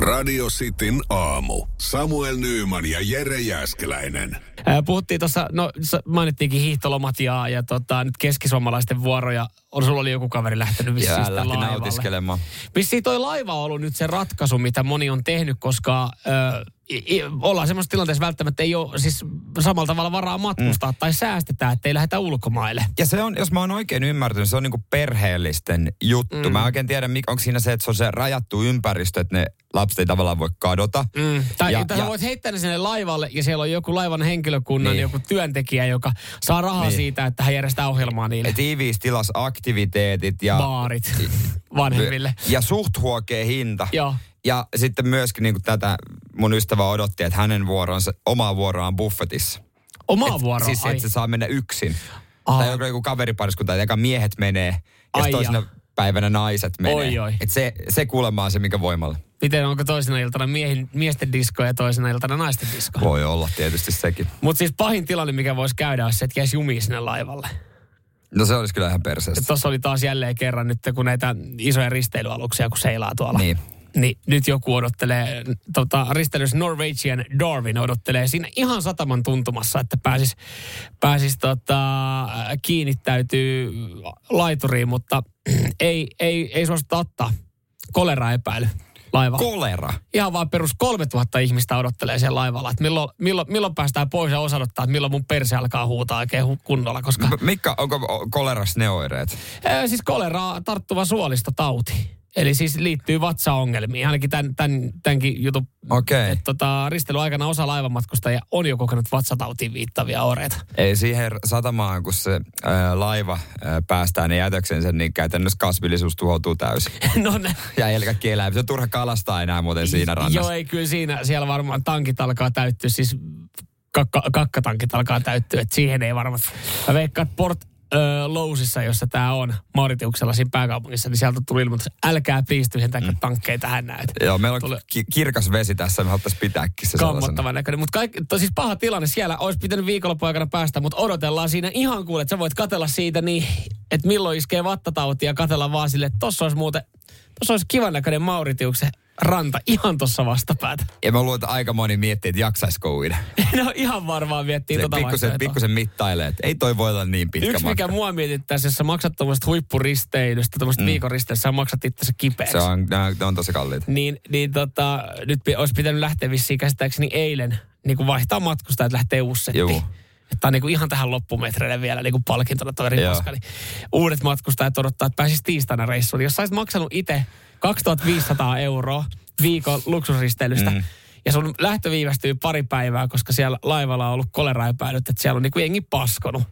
Radio Cityn aamu. Samuel Nyyman ja Jere Jäskeläinen. Puhuttiin tuossa, no mainittiinkin hiihtolomat ja, ja tota, nyt keskisuomalaisten vuoroja. On, sulla oli joku kaveri lähtenyt vissiin sitten lähti nautiskelemaan. Vissiin toi laiva on ollut nyt se ratkaisu, mitä moni on tehnyt, koska ö, ollaan semmoisessa tilanteessa välttämättä ei ole siis samalla tavalla varaa matkustaa mm. tai säästetään, että ei lähdetä ulkomaille. Ja se on, jos mä oon oikein ymmärtänyt, se on niinku perheellisten juttu. Mm. Mä oikein tiedä, mikä- onko siinä se, että se on se rajattu ympäristö, että ne lapset ei tavallaan voi kadota. Mm. Tai, Ja- tai ja- voit heittää ne sinne laivalle ja siellä on joku laivan henkilökunnan Niin. joku työntekijä, joka saa rahaa Niin. siitä, että hän järjestää ohjelmaa niille. Tiiviis tilas aktiviteetit ja, Baarit vanhemmille. ja suht huokea hinta. Joo. Ja sitten myöskin niin tätä mun ystävä odotti, että hänen vuoronsa, omaa vuoroaan buffetissa. Omaa vuoroa. Siis että se saa mennä yksin. Aa. Tai joku, joku kaveripariskunta, että miehet menee ja toisena päivänä naiset menee. Oi, oi. Et se, se kuulemma on se, mikä voimalla. Miten onko toisena iltana miehin, miesten disko ja toisena iltana naisten disko? Voi olla tietysti sekin. Mutta siis pahin tilanne, mikä voisi käydä, on se, että jäisi jumiin sinne laivalle. No se olisi kyllä ihan perseestä. Tuossa oli taas jälleen kerran nyt, kun näitä isoja risteilyaluksia, kun seilaa tuolla. Niin. Niin nyt joku odottelee, tota, risteilyssä Norwegian Darwin odottelee siinä ihan sataman tuntumassa, että pääsis, pääsis tota, kiinnittäytyy laituriin, mutta ei, ei, ei suostuta ottaa. Kolera epäily laiva. Kolera. ihan vaan perus 3000 ihmistä odottelee siellä laivalla, että milloin, milloin, milloin päästään pois ja osa odottaa, että milloin mun perse alkaa huutaa oikein kunnolla, koska Mikka, onko koleras ne oireet? ää, siis koleraa tarttuva suolistotauti. Eli siis liittyy vatsaongelmiin. Ainakin tämän, tämän, tämänkin jutun että tota, ristelyn aikana osa laivamatkustajia on jo kokenut vatsatautiin viittavia oireita. Ei siihen satamaan, kun se ää, laiva ää, päästää ne jätöksensä, niin käytännössä kasvillisuus tuhoutuu täysin. no ne, Ja ei kaikki. Se on turha kalastaa enää muuten siinä rannassa. Joo, ei kyllä siinä, siellä varmaan tankit alkaa täyttyä, siis kakka, kakkatankit alkaa täyttyä, että siihen ei varmaan. Mä veikkaan, että Port Lousissa, jossa tämä on, Mauritiuksella siinä pääkaupungissa, niin sieltä tuli ilmoitus, älkää please tyhjentäkö mm. tankkeja tähän näin. Joo, meillä on Tule- ki- kirkas vesi tässä, me haluttaisiin pitääkin se kammottavan näköinen. Mutta kaikki, to, siis paha tilanne siellä, olisi pitänyt viikonloppujen aikana päästä, mutta odotellaan siinä ihan kuule, että sä voit katella siitä niin, että milloin iskee vattatauti ja katella vaan sille, että tossa olisi muuten, tossa olisi kivan näköinen Mauritiuksen ranta ihan tuossa vastapäätä. Ja mä luulen, että aika moni miettii, että jaksaisiko uida. no ihan varmaan miettii Se tota pikkusen, pikkusen mittailee, että ei toi voi olla niin pitkä Yksi, matka. mikä mua mietittäisi, jos sä maksat tuommoista huippuristeilystä, tuommoista mm. viikonristeilystä, sä maksat itse kipeäksi. Se on, nää, ne on tosi kalliita. Niin, niin tota, nyt olisi pitänyt lähteä vissiin käsittääkseni eilen niin kuin vaihtaa matkustajat, että lähtee uussettiin. Että on niin kuin ihan tähän loppumetreille vielä niin kuin palkintona toi ripaska. Niin uudet matkustajat odottaa, että pääsisi tiistaina reissuun. Jos sä olisit maksanut itse 2500 euroa viikon luksusristeilystä, mm. ja sun lähtö viivästyy pari päivää, koska siellä laivalla on ollut koleraepäilyt, että siellä on niin kuin jengi paskonut.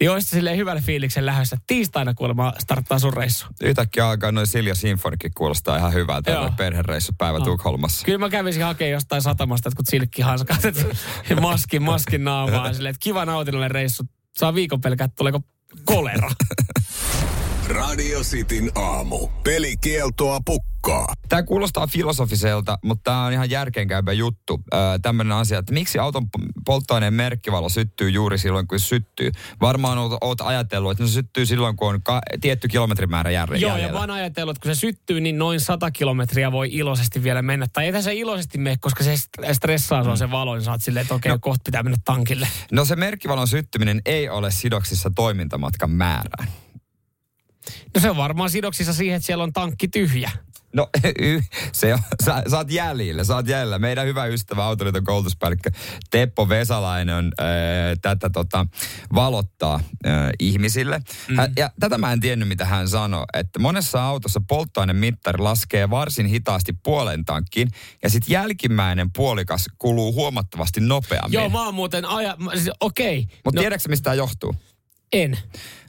Niin olisit silleen hyvällä fiiliksen lähdössä. että Tiistaina kuulemma starttaa sun reissu. Yhtäkkiä alkaa noin Silja Sinfonikin kuulostaa ihan hyvältä. Joo. Joo. Perhereissu päivä No. Tukholmassa. Kyllä mä kävisin hakemaan jostain satamasta jotkut silkkihanskat, että maskin, maskin naamaan. Silleen, että kiva nautinnollinen reissu. Saa viikon pelkää, että tuleeko kolera. Radio Cityn aamu. Pelikieltoa pukkaa. Tämä kuulostaa filosofiselta, mutta tämä on ihan järkeenkäypä juttu. Öö, Tämmöinen asia, että miksi auton polttoaineen merkkivalo syttyy juuri silloin, kun se syttyy. Varmaan oot, oot ajatellut, että se syttyy silloin, kun on ka- tietty kilometrimäärä jär- Joo, ja mä oon ajatellut, että kun se syttyy, niin noin 100 kilometriä voi iloisesti vielä mennä. Tai ei se iloisesti mene, koska se st- stressaa sua se valo, niin sä oot silleen, että okei, No. no. kohta pitää mennä tankille. No se merkkivalon syttyminen ei ole sidoksissa toimintamatkan määrään. No se on varmaan sidoksissa siihen, että siellä on tankki tyhjä. No se on, sä, sä oot jäljellä, sä oot jäljellä. Meidän hyvä ystävä Autoliiton koulutuspäällikkö Teppo Vesalainen on ää, tätä tota, valottaa ää, ihmisille. Mm. Hän, ja tätä mä en tiennyt, mitä hän sanoi, että monessa autossa polttoainemittari laskee varsin hitaasti puolen tankkiin ja sitten jälkimmäinen puolikas kuluu huomattavasti nopeammin. Joo, mä oon muuten aja... Siis, okei. Mutta no, tiedätkö, mistä tämä johtuu? en.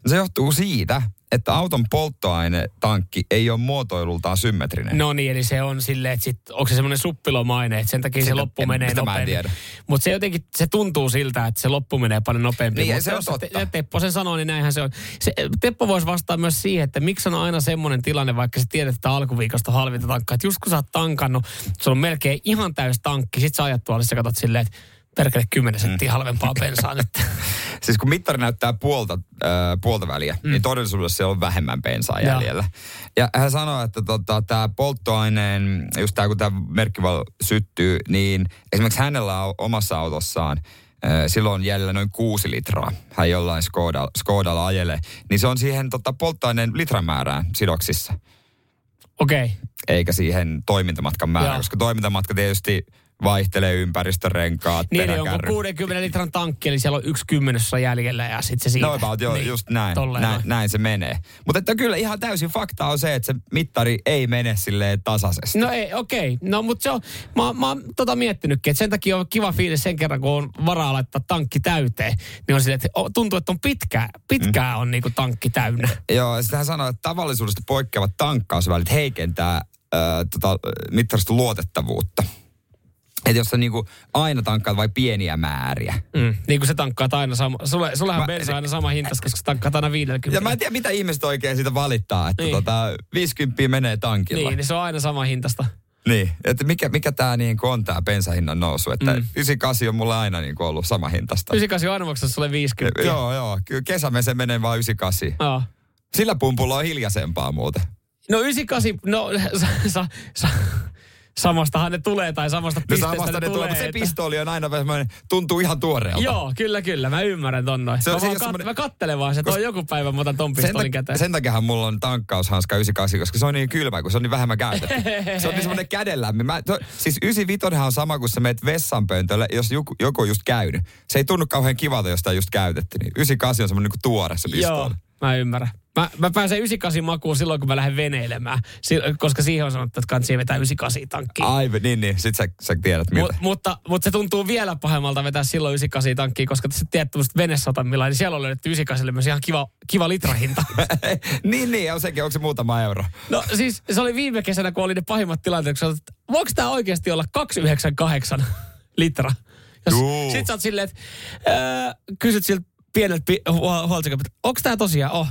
Se johtuu siitä, että auton polttoainetankki ei ole muotoilultaan symmetrinen. No niin, eli se on silleen, että sit, onko se semmoinen suppilomainen, että sen takia Sitä- se loppu en- menee nopeammin. Mutta se jotenkin, se tuntuu siltä, että se loppu menee paljon nopeammin. Niin, Mut se on totta. Te, Teppo sen sanoo, niin näinhän se on. Se, Teppo voisi vastaa myös siihen, että miksi on aina semmoinen tilanne, vaikka sä tiedät, että alkuviikosta halvinta tankkaa, että just kun sä oot tankannut, sulla on melkein ihan täys tankki, sit sä ajat tuolla, sä katsot silleen, että perkele 10 senttiä Mm. halvempaa bensaa nyt. Siis kun mittari näyttää puolta, äh, puolta väliä, mm. niin todellisuudessa siellä on vähemmän bensaa jäljellä. Ja hän sanoi, että tota, tämä polttoaineen, just tämä kun tämä merkkival syttyy, niin esimerkiksi hänellä on omassa autossaan äh, silloin on jäljellä noin kuusi litraa. Hän jollain Skoda, Skodalla ajelee. Niin se on siihen tota, polttoaineen litramäärään sidoksissa, Okei, okay. eikä siihen toimintamatkan määrään. Joo. Koska toimintamatka tietysti vaihtelee ympäristörenkaat, niin, niin onko peräkärry. 60 litran tankki, eli siellä on yksi kymmenessä jäljellä ja sitten se siitä. No about, joo, niin, just näin, näin, näin se menee. Mutta että kyllä ihan täysin fakta on se, että se mittari ei mene silleen tasaisesti. No ei, okei. No mutta se on, mä, mä oon tota miettinytkin, että sen takia on kiva fiilis sen kerran, kun on varaa laittaa tankki täyteen. Niin on silleen, että tuntuu, että on pitkää, pitkää on niinku tankki täynnä. Joo, sitä hän sanoi, että tavallisuudesta poikkeavat tankkausvälit heikentää äh, tota, mittarista luotettavuutta. Että jos sä niinku aina tankkaat vain pieniä määriä. Mm. Niin kuin se tankkaat aina sama. Sulle, sullehan Mä- bensa aina sama hinta, koska sä tankkaat aina 50. Ja mä en tiedä, mitä ihmiset oikein siitä valittaa, että Niin. tota, 50 menee tankilla. Niin, niin se on aina sama hintasta. Niin, että mikä, mikä tämä niinku on tämä bensahinnan nousu. Että Mm. mm. 98 on mulla aina niinku ollut sama hintasta. 98 on aina maksanut sulle 50. Joo, joo. Kyllä kesämme se menee vaan 98. Joo. Sillä pumpulla on hiljaisempaa muuten. No 98, no sa, sa, sa, samastahan ne tulee tai samasta No pisteestä samasta ne tulee, mutta se pistooli on aina vähän tuntuu ihan tuoreelta. Joo, kyllä, kyllä. Mä ymmärrän ton noin. Se on- mä, se kat, semmoinen- mä kattelen vaan, että on joku päivä mä otan ton Sen, pistolin tak- käteen. sen takiahan mulla on tankkaushanska 98, koska se on niin kylmä, kun se on niin vähemmän käytetty. se on niin semmoinen kädenlämmin. Mä, to, siis 95 on sama kuin sä meet vessanpöntölle, jos joku, joku on just käynyt. Se ei tunnu kauhean kivalta, jos sitä just käytetty. Niin 98 on semmoinen niin tuore se Joo, pistooli. mä ymmärrän. Mä, mä pääsen 98 makuun silloin, kun mä lähden veneilemään, koska siihen on sanottu, että kansi vetää 98 tankkiin. Aivan, niin, niin. Sit sä, sä tiedät miltä. Mut, mutta, mutta se tuntuu vielä pahemmalta vetää silloin 98 tankkiin, koska sä tiedät tämmöistä venesatamilla, niin siellä on löydetty 98 myös ihan kiva, kiva litrahinta. niin, niin. On sekin, onko se muutama euro? No siis se oli viime kesänä, kun oli ne pahimmat tilanteet, kun olet, että voiko tämä oikeasti olla 298 litra? Jos, Juu. sit sä oot silleen, että öö, kysyt siltä pieneltä pi- huol- huoltosekapilta, onko tämä tosiaan? Oh.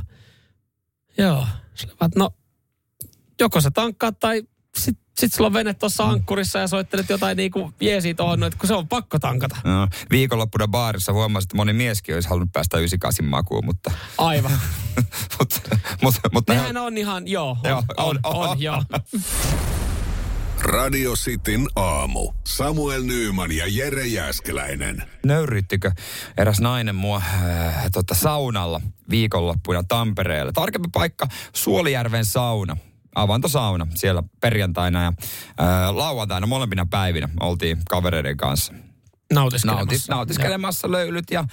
Joo. Sillä no, joko sä tankkaat tai sit, sit sulla on vene tuossa ankkurissa ja soittelet jotain niinku jeesiä tuohon, no, kun se on pakko tankata. No, viikonloppuna baarissa huomasin, että moni mieskin olisi halunnut päästä 98 makuun, mutta... Aivan. mutta, mutta, mutta Nehän on ihan, joo, on, Joo, on, on, on, on, on. joo. Radio Cityn aamu. Samuel Nyyman ja Jere Jäskeläinen. nöyryttikö eräs nainen mua äh, tota, saunalla viikonloppuna Tampereella. Tarkempi paikka, Suolijärven sauna. Avantosauna siellä perjantaina ja äh, lauantaina molempina päivinä oltiin kavereiden kanssa. Nautiskelemassa. Nautis, nautiskelemassa löylyt ja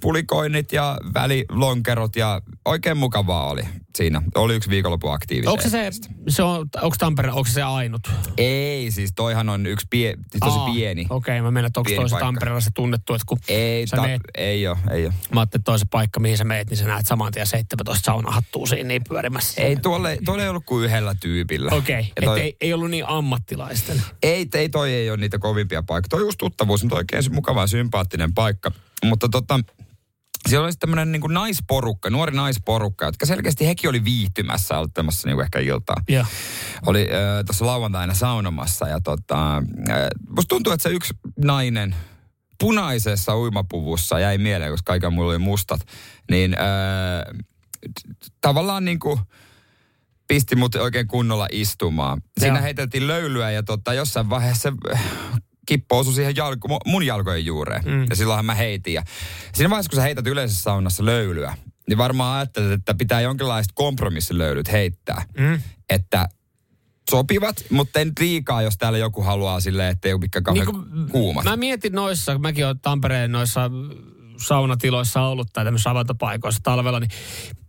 pulikoinnit ja välilonkerot ja oikein mukavaa oli siinä. Oli yksi viikonloppu aktiivisesti. Onko se, se on, onko Tampere, onko se ainut? Ei, siis toihan on yksi pie, siis tosi Aa, pieni. Okei, mä menen, että onko toisessa paikka. Tampereella se tunnettu, että kun Ei, ta, meet, ei ole, ei ole. mä ajattelin, että toisen paikka, mihin sä meet, niin sä näet saman tien 17 saunahattua siinä niin pyörimässä. Ei, tuolle, tuolle ei ollut kuin yhdellä tyypillä. Okei, okay. toi- ei, ei ollut niin ammattilaisten. Ei, ei, toi ei ole niitä kovimpia paikkoja. Toi just tuttavuus, mutta oikein se mukava sympaattinen paikka. Mutta tota, siellä oli tämmöinen niin naisporukka, nuori naisporukka, jotka selkeästi hekin oli viihtymässä, aloittamassa niin ehkä iltaa. Joo. Oli äh, tuossa lauantaina saunomassa ja tota, äh, musta tuntuu, että se yksi nainen punaisessa uimapuvussa jäi mieleen, koska kaikilla mulla oli mustat, niin äh, tavallaan niin kuin pisti mut oikein kunnolla istumaan. Siinä Joo. heiteltiin löylyä ja tota, jossain vaiheessa kippo osui siihen jalko, mu- mun jalkojen juureen. Mm. Ja silloinhan mä heitin. Ja siinä vaiheessa, kun sä heität yleisessä saunassa löylyä, niin varmaan ajattelet, että pitää jonkinlaiset kompromissilöylyt heittää. Mm. Että sopivat, mutta nyt liikaa, jos täällä joku haluaa silleen, että ei ole mikään kauhean Niin kuumat. Mä mietin noissa, mäkin olen Tampereen noissa saunatiloissa ollut tai tämmöisissä avantopaikoissa talvella, niin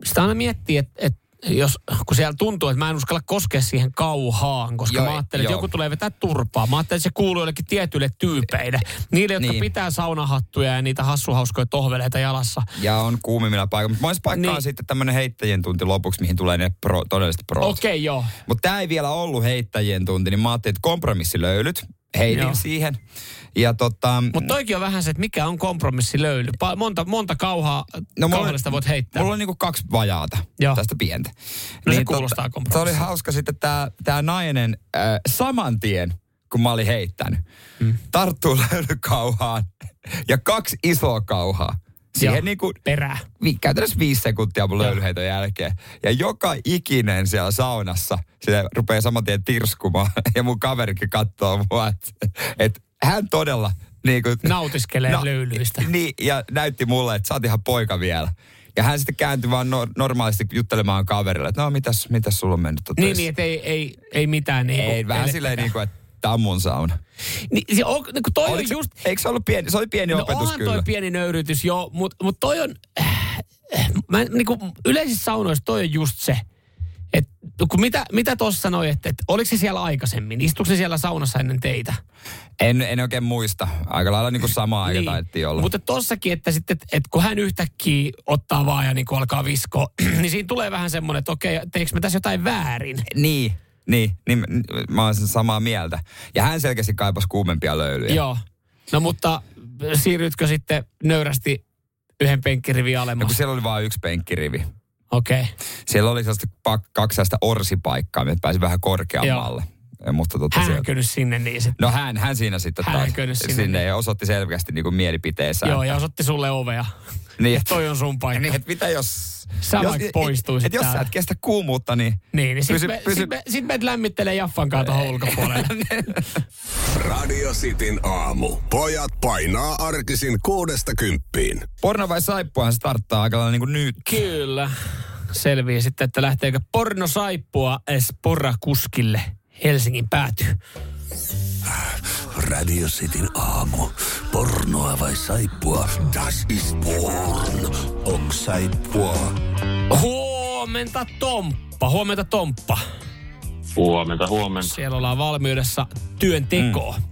sitä aina miettii, että et, jos, kun siellä tuntuu, että mä en uskalla koskea siihen kauhaan, koska Joo, mä ajattelin, että joo. joku tulee vetää turpaa. Mä ajattelin, että se kuuluu jollekin tietyille tyypeille. Niille, jotka Niin. pitää saunahattuja ja niitä hassuhauskoja tohveleita jalassa. Ja on kuumimmilla paikoilla. Mutta monessa paikkaa Niin. sitten tämmöinen heittäjien tunti lopuksi, mihin tulee ne pro, todelliset pro. Okei, okay, joo. Mutta tämä ei vielä ollut heittäjien tunti, niin mä ajattelin, että kompromissilöylyt. Heitin Joo. siihen. Ja tota, Mutta toikin on vähän se, että mikä on kompromissilöyly. Pa- monta, monta kauhaa, No, kauhallista voit heittää. Mulla on niinku kaksi vajaata Joo. tästä pientä. No se kuulostaa Se oli hauska sitten tämä tää nainen äh, saman tien, kun mä olin heittänyt, mm. tarttuu löylykauhaan ja kaksi isoa kauhaa. Siihen Joo. niinku, Perää. vi, käytännössä viisi sekuntia mun löylyheiton jälkeen. Ja joka ikinen siellä saunassa, se rupeaa saman tien tirskumaan. Ja mun kaverikin katsoo mua, että et hän todella niin kuin, Nautiskelee löylyistä. Niin, ja näytti mulle, että sä oot ihan poika vielä. Ja hän sitten kääntyi vaan no, normaalisti juttelemaan kaverille, että no mitäs, mitäs sulla on mennyt Niin, niin että ei, ei, ei mitään. Niin Ei, vähän silleen niin kuin, että tää on mun sauna. Niin, se on, niin kun toi Oliko on just... Eikö se ollut pieni, se oli pieni No opetus onhan kyllä. toi pieni nöyrytys, joo, mutta mut toi on... Äh, mä, en- niinku, yleisissä saunoissa toi on just se, että kun mitä, mitä tuossa sanoi, että, että oliko se siellä aikaisemmin? Istuiko se siellä saunassa ennen teitä? En, en oikein muista. Aika lailla niin kuin sama aika niin. taidettiin olla. Mutta tossakin, että sitten, että, että kun hän yhtäkkiä ottaa vaan ja niin kuin alkaa viskoa, niin siinä tulee vähän semmoinen, että okei, teekö mä tässä jotain väärin? Niin, niin, niin mä oon samaa mieltä. Ja hän selkeästi kaipasi kuumempia löylyjä. Joo. No mutta siirrytkö sitten nöyrästi yhden penkkirivin Ja kun alemmas? siellä oli vain yksi penkkirivi. Okei. Okay. Siellä oli sellaista kaksi sellaista orsipaikkaa, että pääsi vähän korkeammalle. Ja Mutta tota Hän sieltä- sinne niin sitten. No hän, hän siinä sitten Hän taas sinne, sinne niin. ja osoitti selkeästi niin kuin mielipiteensä. Joo, ja osoitti sulle ovea. Niin, Toi on sun paikka. niin, että mitä jos... Sä jos, vaikka poistuisit et, et jos sä et kestä kuumuutta, niin... Niin, niin sit, Pysy- me, pysy- sit, me, sit meidät lämmittelee Jaffan kanssa tuohon ulkopuolelle. Radio Cityn aamu. Pojat painaa arkisin kuudesta kymppiin. Porno vai saippuahan se starttaa aika lailla niin kuin nyt. Kyllä. Selvii sitten, että lähteekö porno saippua Sporra kuskille Helsingin pääty. Radio Cityn aamu. Pornoa vai saippua? Das ist porn. Ok saippua. Huomenta Tomppa, huomenta Tomppa. Huomenta, huomenta. Siellä ollaan valmiudessa työntekoon. Mm.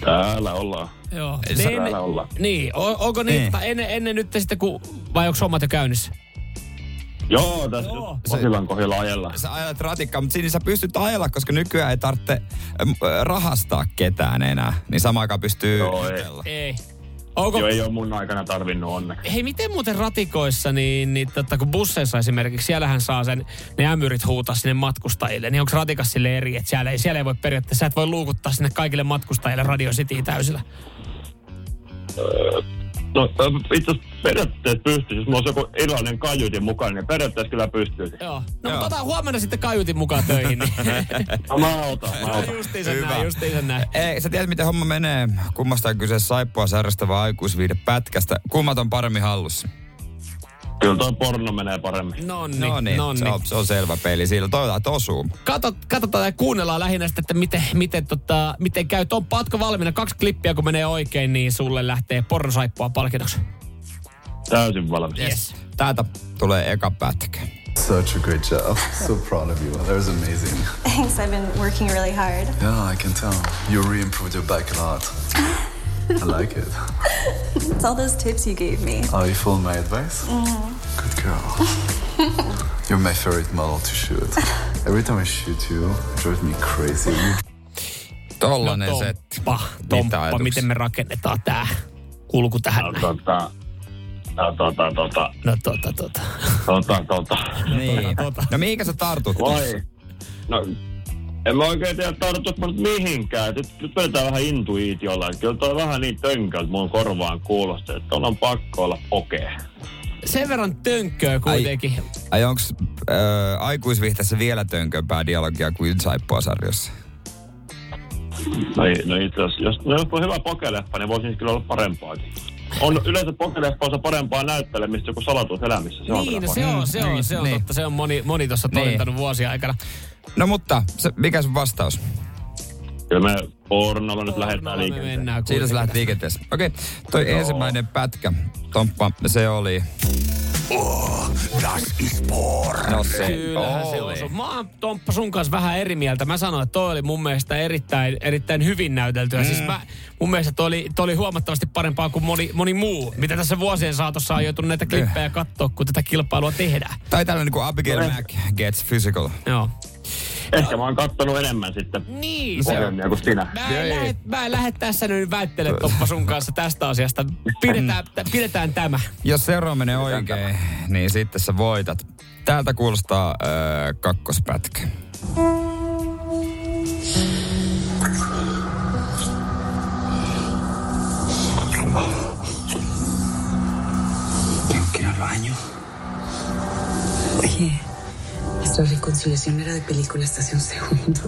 Täällä ollaan. Joo. Täällä olla. Niin, on, onko niin, Niin. niin. ennen, ennen nyt sitten, kun, vai onko hommat jo käynnissä? Joo, tässä Joo. Posilan kohdalla ajella. Sä ajelet ratikkaa, mutta siinä sä pystyt ajella, koska nykyään ei tarvitse äm, äh, rahastaa ketään enää. Niin samaan aikaan pystyy Joo, ei. Ei. Onko, Joo, ei ole mun aikana tarvinnut onneksi. Hei, miten muuten ratikoissa, niin, niin totta, kun busseissa esimerkiksi, siellähän saa sen, ne ämyrit huutaa sinne matkustajille, niin onko ratikas sille eri, että siellä ei, siellä ei voi periaatteessa, sä et voi luukuttaa sinne kaikille matkustajille Radio City täysillä. No itse asiassa periaatteessa pystyisi, jos mulla olisi joku iloinen kajutin mukana, niin periaatteessa kyllä pystyisi. Joo. No Joo. mutta ota huomenna sitten kaiutin mukaan töihin. Niin. No, mä autan, mä autan. justiinsa Hyvä. näin, justiinsa näin. Ei, sä tiedät, miten homma menee. Kummasta on kyse saippua sairastava aikuisviide pätkästä. Kummat on paremmin hallussa? Kyllä toi porno menee paremmin. Nonni, No niin, nonni. se on, se on selvä peli. Sillä toivotaan, että osuu. Kato, katsotaan ja kuunnellaan lähinnä sitä, että miten, miten, tota, miten käy. Tomppa, ootko valmiina? Kaksi klippiä, kun menee oikein, niin sulle lähtee pornosaippua palkinnoksi. Täysin valmis. Yes. Täältä tulee eka pätkä. Such a great job. So proud of you. That was amazing. Thanks, I've been working really hard. Yeah, I can tell. You really improved your back a lot. I like it. It's all those tips you gave me. Oh, you followed my advice? Good girl. You're my favorite model to shoot. Every time I shoot you, it drives me crazy. Tollanen no, se. Tomppa, Tomppa, miten me rakennetaan tää kulku tähän No, tota, no, tota, tota, No tota, tota. tota, tota. Niin. Tota. No mihinkä sä tartut? Vai? No, en mä oikein tiedä, tarttuuko mä nyt mihinkään. Nyt, nyt vedetään vähän intuitiolla. Kyllä toi vähän niin tönkä, että mun korvaan kuulostaa, että on pakko olla pokea. Sen verran tönkköä kuitenkin. Ai onks äh, aikuisvihteessä vielä tönkömpää dialogia kuin saippua sarjassa? No, ei- no itse asiassa, jos, no, jos on hyvä pokeleffa, niin voisi kyllä olla parempaakin. On yleensä pokeleffoissa parempaa näyttelemistä kuin salatuus elämissä. Se on Niin, kyllä no se on, se on, Niin, se on niin. totta. Se on moni, moni tuossa Niin. todentanut vuosien aikana. No mutta, se, mikä sun vastaus? Kyllä me pornolla nyt lähdetään me liikenteeseen. mennään Siitä sä lähdet liikenteessä. Okei, toi ensimmäinen pätkä, Tomppa, se oli... Oh, das ist porn. No se Kyllähän se oli. on. Mä oon Tomppa sun kanssa vähän eri mieltä. Mä sanoin, että toi oli mun mielestä erittäin, erittäin hyvin näyteltyä. Mm. Siis mä, mun mielestä toi oli, toi oli huomattavasti parempaa kuin moni, moni muu, mitä tässä vuosien saatossa on joutunut näitä klippejä katsoa, kun tätä kilpailua tehdään. Tai tällainen kuin Abigail Mac gets physical. Joo. Ehkä mä oon kattonut enemmän sitten Niin, se on. ohjelmia kuin sinä. Mä en, lähde, mä en lähde tässä nyt väittele Toppa sun kanssa tästä asiasta. Pidetään, pidetään tämä. Jos seuraava menee oikein, niin sitten sä voitat. Täältä kuulostaa äh, kakkospätkä. Tengo que ir al baño. Oye, nuestra reconciliación era de película hasta hace un segundo.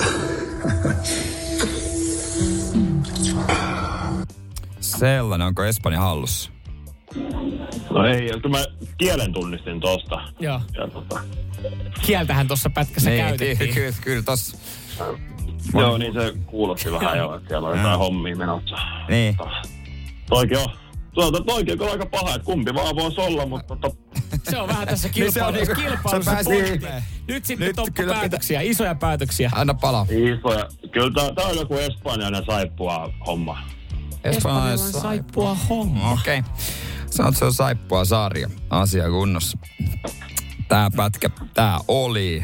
Sellainen, onko Espanja hallussa? No ei, kyllä mä kielen tunnistin tosta. Joo. Ja tota, Kieltähän tuossa pätkässä niin, käytettiin. kyllä, kyllä tossa. joo, niin se kuulosti vähän jo, että siellä on jotain hommia menossa. Niin. Toikin on. Tuota, toikin on aika paha, että kumpi vaan voisi olla, mutta tota, Se on vähän tässä Niin se on kilpailussa. niinku- kilpailussa se pääsi. Nyt sitten Nyt kyllä pitä- päätöksiä, isoja päätöksiä. Anna palaa. isoja. Kyllä tää, tää on joku espanjainen saippua homma. Espanjalainen saippua homma. Okei. Okay. Sanot, se on saippua sarja. Asia kunnossa. Tää pätkä, tää oli.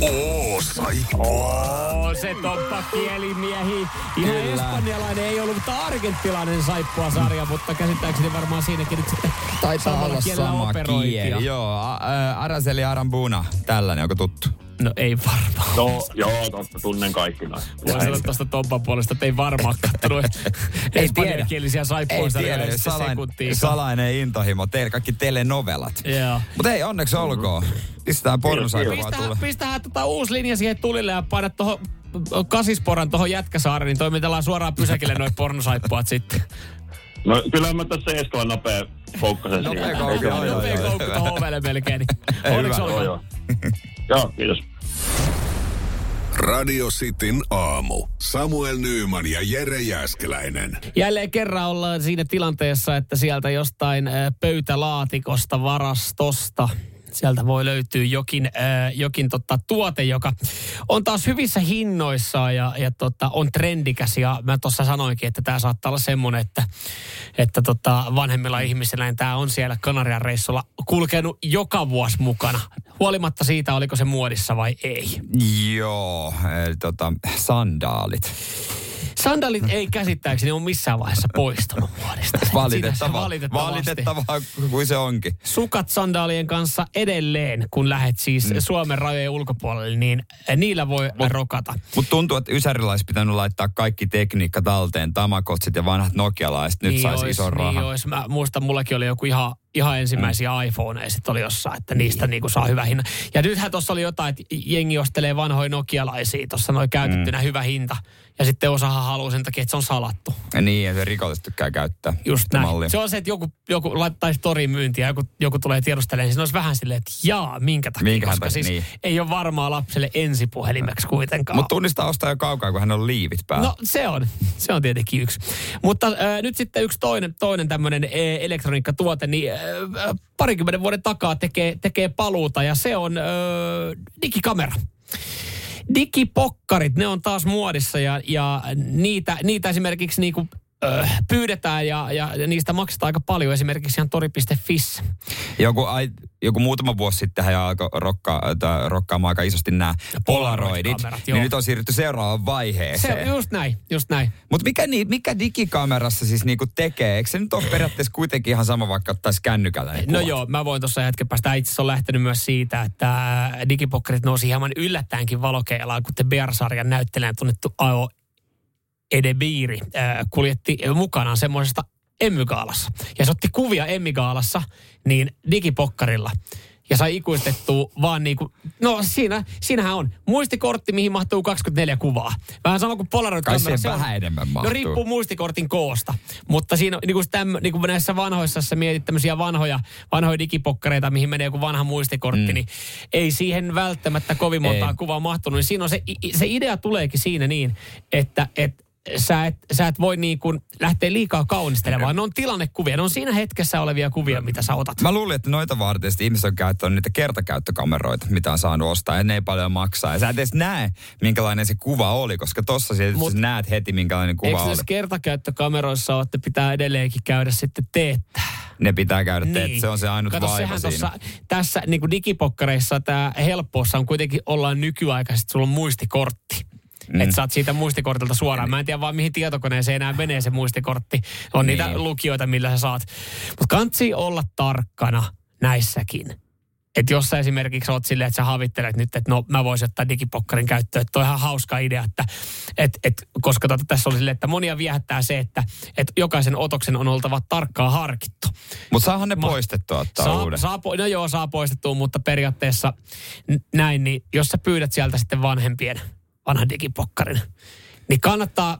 Oh, saippua. Oo, se Toppa kielimiehi. Ihan Kyllä. espanjalainen ei ollut, mutta argenttilainen saippua sarja, mutta käsittääkseni varmaan siinäkin nyt sitten Taitaa samalla olla kielellä sama operointia. kieli. Joo, ä, Araceli Arambuna. Tällainen, onko tuttu? No ei varmaan. No, joo, totta, tunnen kaikki noin. Voin sanoa tuosta Tompan puolesta, että ei varmaan kattonut Ei espanjankielisiä Ei saippuista tiedä, jos salain, salainen intohimo. Teillä kaikki telenovelat. Joo. Mutta ei, onneksi olkoon. Pistetään pornosaippua Pistää, tulla. pistähän tota uusi linja siihen tulille ja paina tuohon kasisporan tuohon Jätkäsaareen, niin toimitellaan suoraan pysäkille noin pornosaippuat sitten. No, kyllä mä tässä Eskola nopea koukkasen Nopea siihen. koukku, Nopea koukku tuohon ovelle melkein. Niin. Onneksi olkoon. Joo. Kiitos. Radio Cityn aamu. Samuel Nyyman ja Jere Jäskeläinen. Jälleen kerran ollaan siinä tilanteessa, että sieltä jostain äh, pöytälaatikosta, varastosta, sieltä voi löytyä jokin, äh, jokin tota, tuote, joka on taas hyvissä hinnoissa ja, ja tota, on trendikäs. Ja mä tuossa sanoinkin, että tämä saattaa olla semmoinen, että, että tota, vanhemmilla ihmisillä niin tämä on siellä Kanarian reissulla kulkenut joka vuosi mukana. Huolimatta siitä, oliko se muodissa vai ei. Joo, eli tota, sandaalit. Sandalit ei käsittääkseni ole missään vaiheessa poistunut se Valitettavaa, valitettavasti. valitettavaa kuin se onkin. sukat sandaalien kanssa edelleen, kun lähet siis mm. Suomen rajojen ulkopuolelle, niin niillä voi Mut, rokata. Mutta tuntuu, että Ysärillä olisi pitänyt laittaa kaikki tekniikka talteen, tamakotsit ja vanhat nokialaiset. Nyt saisi ois, ison rahan. Niin ois. Mä muistan, mullakin oli joku ihan, ihan ensimmäisiä mm. iPhoneja sitten oli jossain, että niistä niin. niinku saa hyvä hinta. Ja nythän tuossa oli jotain, että jengi ostelee vanhoja nokialaisia, tuossa noin käytettynä mm. hyvä hinta. Ja sitten osahan haluaa sen takia, että se on salattu. Ja niin, ja se rikolliset tykkää käyttää. Just näin. mallia. Se on se, että joku, joku laittaisi toriin myyntiä ja joku, joku tulee tiedustelemaan, niin siinä olisi vähän silleen, että jaa, minkä takia, Minkähän koska siis niin. ei ole varmaa lapselle ensipuhelimeksi kuitenkaan. Mutta tunnistaa ostaa jo kaukaa, kun hän on liivit päällä. No se on, se on tietenkin yksi. Mutta äh, nyt sitten yksi toinen, toinen tämmöinen äh, elektroniikkatuote, niin äh, parikymmenen vuoden takaa tekee, tekee paluuta ja se on äh, digikamera. Digipokkarit, ne on taas muodissa ja, ja niitä, niitä esimerkiksi niinku, äh, pyydetään ja, ja, ja niistä maksetaan aika paljon esimerkiksi ihan tori.fissä. Joku, ai, joku muutama vuosi sitten hän alkoi rokkaa, tai rokkaamaan aika isosti nämä polaroidit. Niin nyt on siirrytty seuraavaan Se vaiheeseen. on just näin, just näin. Mutta mikä, ni, mikä digikamerassa siis niinku tekee? Eikö se nyt ole periaatteessa kuitenkin ihan sama, vaikka ottaisi kännykällä No kuvat? joo, mä voin tuossa hetken päästä. Itse asiassa on lähtenyt myös siitä, että digipokkerit nousi hieman yllättäenkin valokeilaan, kun te BR-sarjan näyttelijän tunnettu Ao Edebiiri äh, kuljetti mukanaan semmoisesta Emmygaalassa. Ja se otti kuvia Emmygaalassa, niin digipokkarilla. Ja sai ikuistettua vaan niinku, no siinä, siinähän on muistikortti, mihin mahtuu 24 kuvaa. Vähän sama kuin polaroid Kai siihen vähän enemmän mahtuu. No riippuu muistikortin koosta. Mutta siinä niin kuin, täm, niin kuin näissä vanhoissa, sä mietit tämmöisiä vanhoja, vanhoja digipokkareita, mihin menee joku vanha muistikortti, mm. niin ei siihen välttämättä kovin montaa Ei. kuvaa mahtunut. Niin siinä on se, se idea tuleekin siinä niin, että et, sä et, sä et voi niin kuin lähteä liikaa kaunistelemaan. Ne on tilannekuvia, ne on siinä hetkessä olevia kuvia, mitä sä otat. Mä luulin, että noita varten ihmiset on käyttänyt niitä kertakäyttökameroita, mitä on saanut ostaa, ja ne ei paljon maksaa. Ja sä et edes näe, minkälainen se kuva oli, koska tossa sä Mut- näet heti, minkälainen kuva Eikö oli. näissä kertakäyttökameroissa ole, että pitää edelleenkin käydä sitten teettää? Ne pitää käydä niin. se on se ainut Kato, vaiva siinä. Tossa, tässä niin kuin digipokkareissa tämä helppoussa on kuitenkin ollaan nykyaikaisesti, sulla on muistikortti. Mm. Että saat siitä muistikortilta suoraan. Mä en tiedä vaan mihin tietokoneeseen enää menee se muistikortti. On niin. niitä lukioita, millä sä saat. Mutta kansi olla tarkkana näissäkin. Että jos sä esimerkiksi oot silleen, että sä havittelet nyt, että no mä voisin ottaa digipokkarin käyttöön, että toi on ihan hauska idea, että et, et, koska tota, tässä oli silleen, että monia viehättää se, että et jokaisen otoksen on oltava tarkkaan harkittu. Mutta saahan ne Ma- poistettua ottaa Saa, uuden. saa, no joo, saa poistettua, mutta periaatteessa näin, niin jos sä pyydät sieltä sitten vanhempien vanhan digipokkarin, niin kannattaa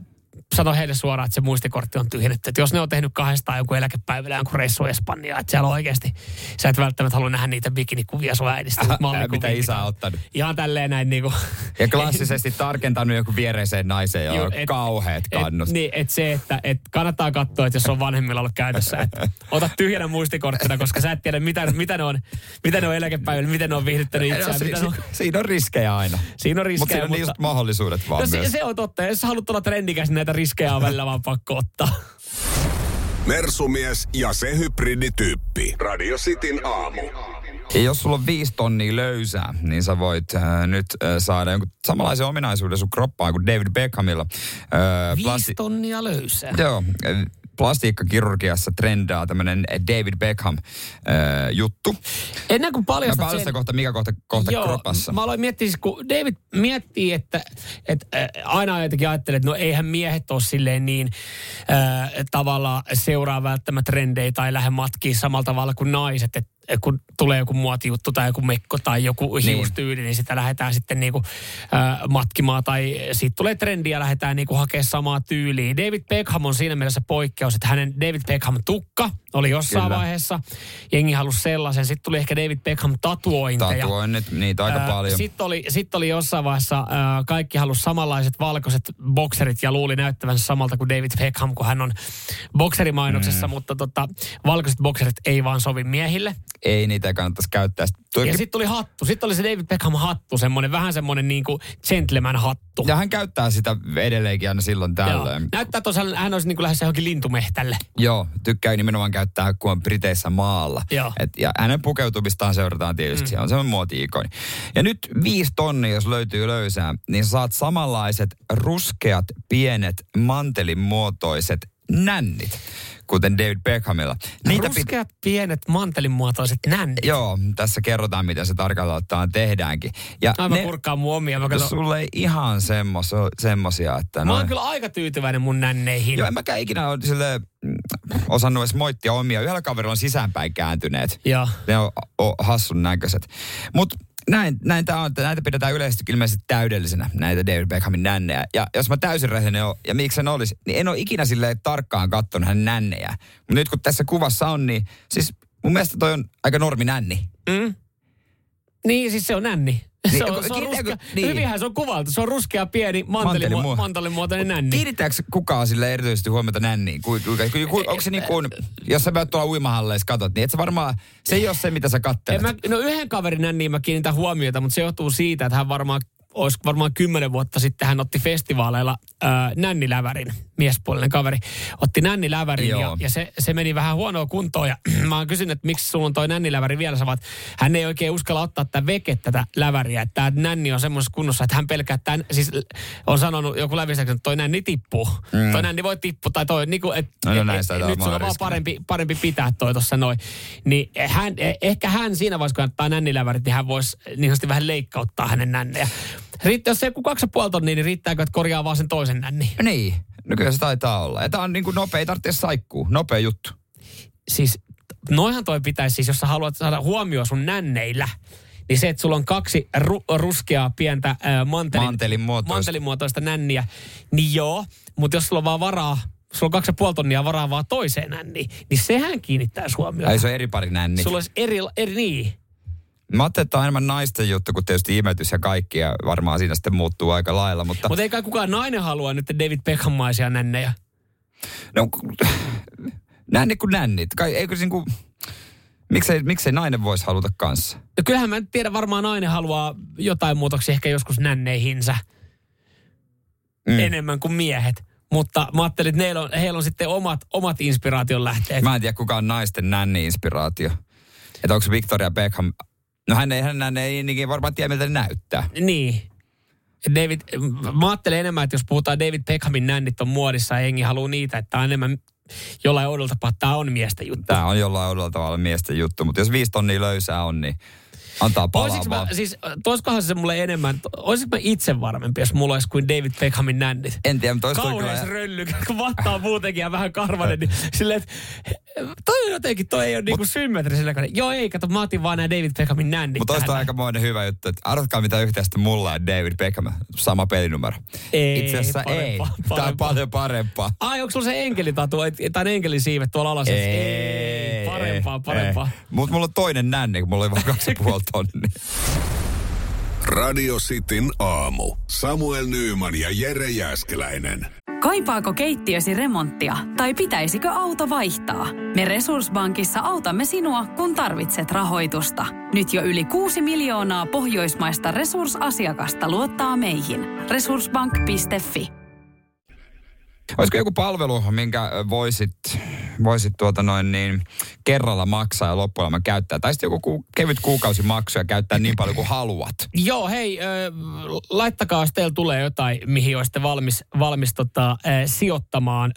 sanoa heille suoraan, että se muistikortti on tyhjennetty. Että jos ne on tehnyt kahdestaan joku eläkepäivällä jonkun reissu Espanjaa, että siellä oikeasti, sä et välttämättä halua nähdä niitä bikinikuvia sun äidistä. mutta mallikuvia, mitä isä on ottanut. Ihan tälleen näin niin kuin, Ja klassisesti tarkentanut joku viereiseen naiseen, jolla on kauheat kannut. Et, niin, että se, että et kannattaa katsoa, että jos on vanhemmilla ollut käytössä, että ota tyhjänä muistikorttina, koska sä et tiedä, mitä, mitä, ne, on, mitä ne on eläkepäivillä, miten ne on viihdyttänyt No, itseään. si- mitä ne on, si- siinä on riskejä aina. siinä on Mutta riskejä, siinä on niistä mahdollisuudet vaan no, se, myös. se, on totta. Jos haluat olla trendikäs, niin näitä riskejä on välillä vaan pakko ottaa. Mersumies ja se hybridityyppi. Radio Cityn aamu. Ja jos sulla on viisi tonnia löysää, niin sä voit äh, nyt äh, saada jonkun samanlaisen ominaisuuden sun kroppaan kuin David Beckhamilla. Äh, Viisi tonnia löysää. Joo, äh, plastiikkakirurgiassa trendaa tämmönen David Beckham äh, juttu. Ennen kuin Mä paljastat paljastan sen, kohta, mikä kohta, kohta Joo, kropassa. Mä aloin miettiä, siis kun David miettii, että, että äh, aina jotenkin ajattelee, että no eihän miehet ole silleen niin äh, tavalla seuraa välttämättä trendejä tai lähde matkiin samalla tavalla kuin naiset, että kun tulee joku muotijuttu tai joku mekko tai joku hiustyyli, niin sitä lähdetään sitten niinku, äh, matkimaan tai siitä tulee trendi ja lähdetään niinku hakemaan samaa tyyliä. David Beckham on siinä mielessä poikkeus, että hänen David Beckham tukka oli jossain Kyllä. vaiheessa. Jengi halusi sellaisen. Sitten tuli ehkä David Beckham tatuointeja. Tatuoinnit, niitä aika paljon. Sitten oli, sit oli jossain vaiheessa, ää, kaikki halusi samanlaiset valkoiset bokserit ja luuli näyttävänsä samalta kuin David Beckham, kun hän on bokserimainoksessa, mm. mutta tota, valkoiset bokserit ei vaan sovi miehille. Ei niitä kannattaisi käyttää. Ja sitten tuli hattu. Sitten oli se David Beckham hattu, semmoinen vähän semmoinen niin kuin gentleman hattu. ja hän käyttää sitä edelleenkin aina silloin Joo. tällöin. Näyttää tosiaan, hän olisi niin kuin lähes johonkin lintumehtälle. Joo, tykkää nimenomaan käyttää, kun on Briteissä maalla. Joo. Et, ja hänen pukeutumistaan seurataan tietysti. Mm. Se on semmoinen muoti-ikoni. Ja nyt viisi tonnia, jos löytyy löysää, niin saat samanlaiset ruskeat, pienet, mantelin muotoiset nännit, kuten David Beckhamilla. Niitä pit- Ruskeat pienet mantelinmuotoiset nännit. Joo, tässä kerrotaan, miten se tarkalleen ottaen tehdääkin. Ja Aivan kurkkaan mun omia. Mä, katson, sulle ei ihan semmos, semmosia, että... mä noin- oon kyllä aika tyytyväinen mun nänneihin. Joo, en mäkään ikinä ole sille mm, osannut edes moittia omia. Yhdellä kaverilla on sisäänpäin kääntyneet. Joo. Ne on, on hassun näköiset. Mutta näin, näin tää on, näitä pidetään yleisesti ilmeisesti täydellisenä, näitä David Beckhamin nännejä. Ja jos mä täysin rehellinen oon, ja miksi en olisi, niin en ole ikinä silleen tarkkaan katsonut hänen nännejä. Mutta nyt kun tässä kuvassa on, niin siis mun mielestä toi on aika normi nänni. Mm. Niin, siis se on nänni. Niin, se on, se on ruskea, niin. Hyvinhän se on kuvaltu. Se on ruskea pieni mantelimu, Mantelimu- mantelimuotoinen nänni. Kiinnittääkö kukaan sille erityisesti huomiota nänniin? Ku, ku, ku, ku, onko se niin kuin, jos sä tuolla uimahalleissa katot, niin et sä varmaan, se ei ole se mitä sä En kattelet. mä, no yhden kaverin nänniin mä kiinnitän huomiota, mutta se johtuu siitä, että hän varmaan olisi varmaan kymmenen vuotta sitten hän otti festivaaleilla ää, nännilävärin, miespuolinen kaveri, otti nännilävärin Joo. ja, ja se, se, meni vähän huonoa kuntoon ja mä oon kysynyt, että miksi sulla on toi nänniläväri vielä, sä vaat, hän ei oikein uskalla ottaa tätä veke tätä läväriä, että tämä nänni on semmoisessa kunnossa, että hän pelkää, että tämän, siis on sanonut joku lävistäkin, että toi nänni tippuu, mm. toi nänni voi tippua tai toi, niin kuin, et, No, no et- et- nyt sun on vaan parempi, parempi pitää toi tuossa noin. Niin hän, ehkä hän siinä vaiheessa, kun hän ottaa nännilävärit, niin hän voisi niin vähän leikkauttaa hänen nännejä. Riittää, jos se joku kaksi puoli tonnia, niin riittääkö, että korjaa vaan sen toisen nänni? Niin, no kyllä se taitaa olla. Ja tää on niin kuin nopea, ei tarvitse saikkuu. Nopea juttu. Siis noihan toi pitäisi siis, jos sä haluat saada huomioon sun nänneillä, niin se, että sulla on kaksi ru- ruskeaa pientä äh, mantelin, Mantelin muotoista. mantelin muotoista nänniä, niin joo, mutta jos sulla on vaan varaa, sulla on kaksi ja puoli tonnia varaa vaan toiseen nänniin, niin sehän kiinnittää huomioon. Ai se on eri pari nänni. Sulla olisi eri, eri niin. Mä ajattelin, että tämä on enemmän naisten juttu, kun tietysti imetys ja kaikki, ja varmaan siinä sitten muuttuu aika lailla, mutta... Mutta ei kai kukaan nainen halua nyt David Beckhammaisia nännejä. No, nänni kuin nännit. Kai, eikö se niinku... Miksei, miksei nainen voisi haluta kanssa? No kyllähän mä en tiedä, varmaan nainen haluaa jotain muutoksia ehkä joskus nänneihinsä mm. enemmän kuin miehet. Mutta mä ajattelin, että heillä on, heillä on sitten omat, omat inspiraation lähteet. Mä en tiedä, kuka on naisten nänni-inspiraatio. Että onko Victoria Beckham... No hän ei, hän ei niin varmaan tiedä, miltä ne näyttää. Niin. David, mä ajattelen enemmän, että jos puhutaan David Beckhamin nännit on muodissa ja hengi haluaa niitä, että on enemmän jollain oudolla tapaa, tämä on miesten juttu. Tämä on jollain oudolla tavalla miesten juttu, mutta jos viisi tonnia löysää on, niin antaa palaa mä, siis toiskohan se mulle enemmän, olisiko mä itse varmempi, jos mulla olisi kuin David Beckhamin nännit? En tiedä, mutta Kauhean kyllä... rölly, kun vattaa muutenkin ja vähän karvanen, niin silleen, että toi on jotenkin, toi ei ole niinku symmetrisellä. Joo ei, kato, mä otin vaan nämä David Beckhamin nännit. Mutta toista aika monen hyvä juttu, että arvatkaa mitä yhteistä mulla on David Beckham, sama pelinumero. Ei, Itse asiassa ei. Tämä on paljon parempaa. Ai, onko sulla se enkelitatu, tai enkelin siivet tuolla alas? Ei, ei, parempaa, parempaa. Mutta mulla on toinen nänni, kun mulla oli vain kaksi puoli tonni. Radio Cityn aamu. Samuel Nyyman ja Jere Jäskeläinen. Kaipaako keittiösi remonttia tai pitäisikö auto vaihtaa? Me Resurssbankissa autamme sinua, kun tarvitset rahoitusta. Nyt jo yli 6 miljoonaa pohjoismaista resursasiakasta luottaa meihin. Resurssbank.fi Olisiko joku palvelu, minkä voisit, voisit tuota noin niin, kerralla maksaa ja loppuelämän käyttää? Tai sitten joku ku, kevyt kuukausimaksu ja käyttää niin paljon kuin haluat. Joo, hei, äh, laittakaa, jos teillä tulee jotain, mihin olisitte valmis, valmis tota, äh, sijoittamaan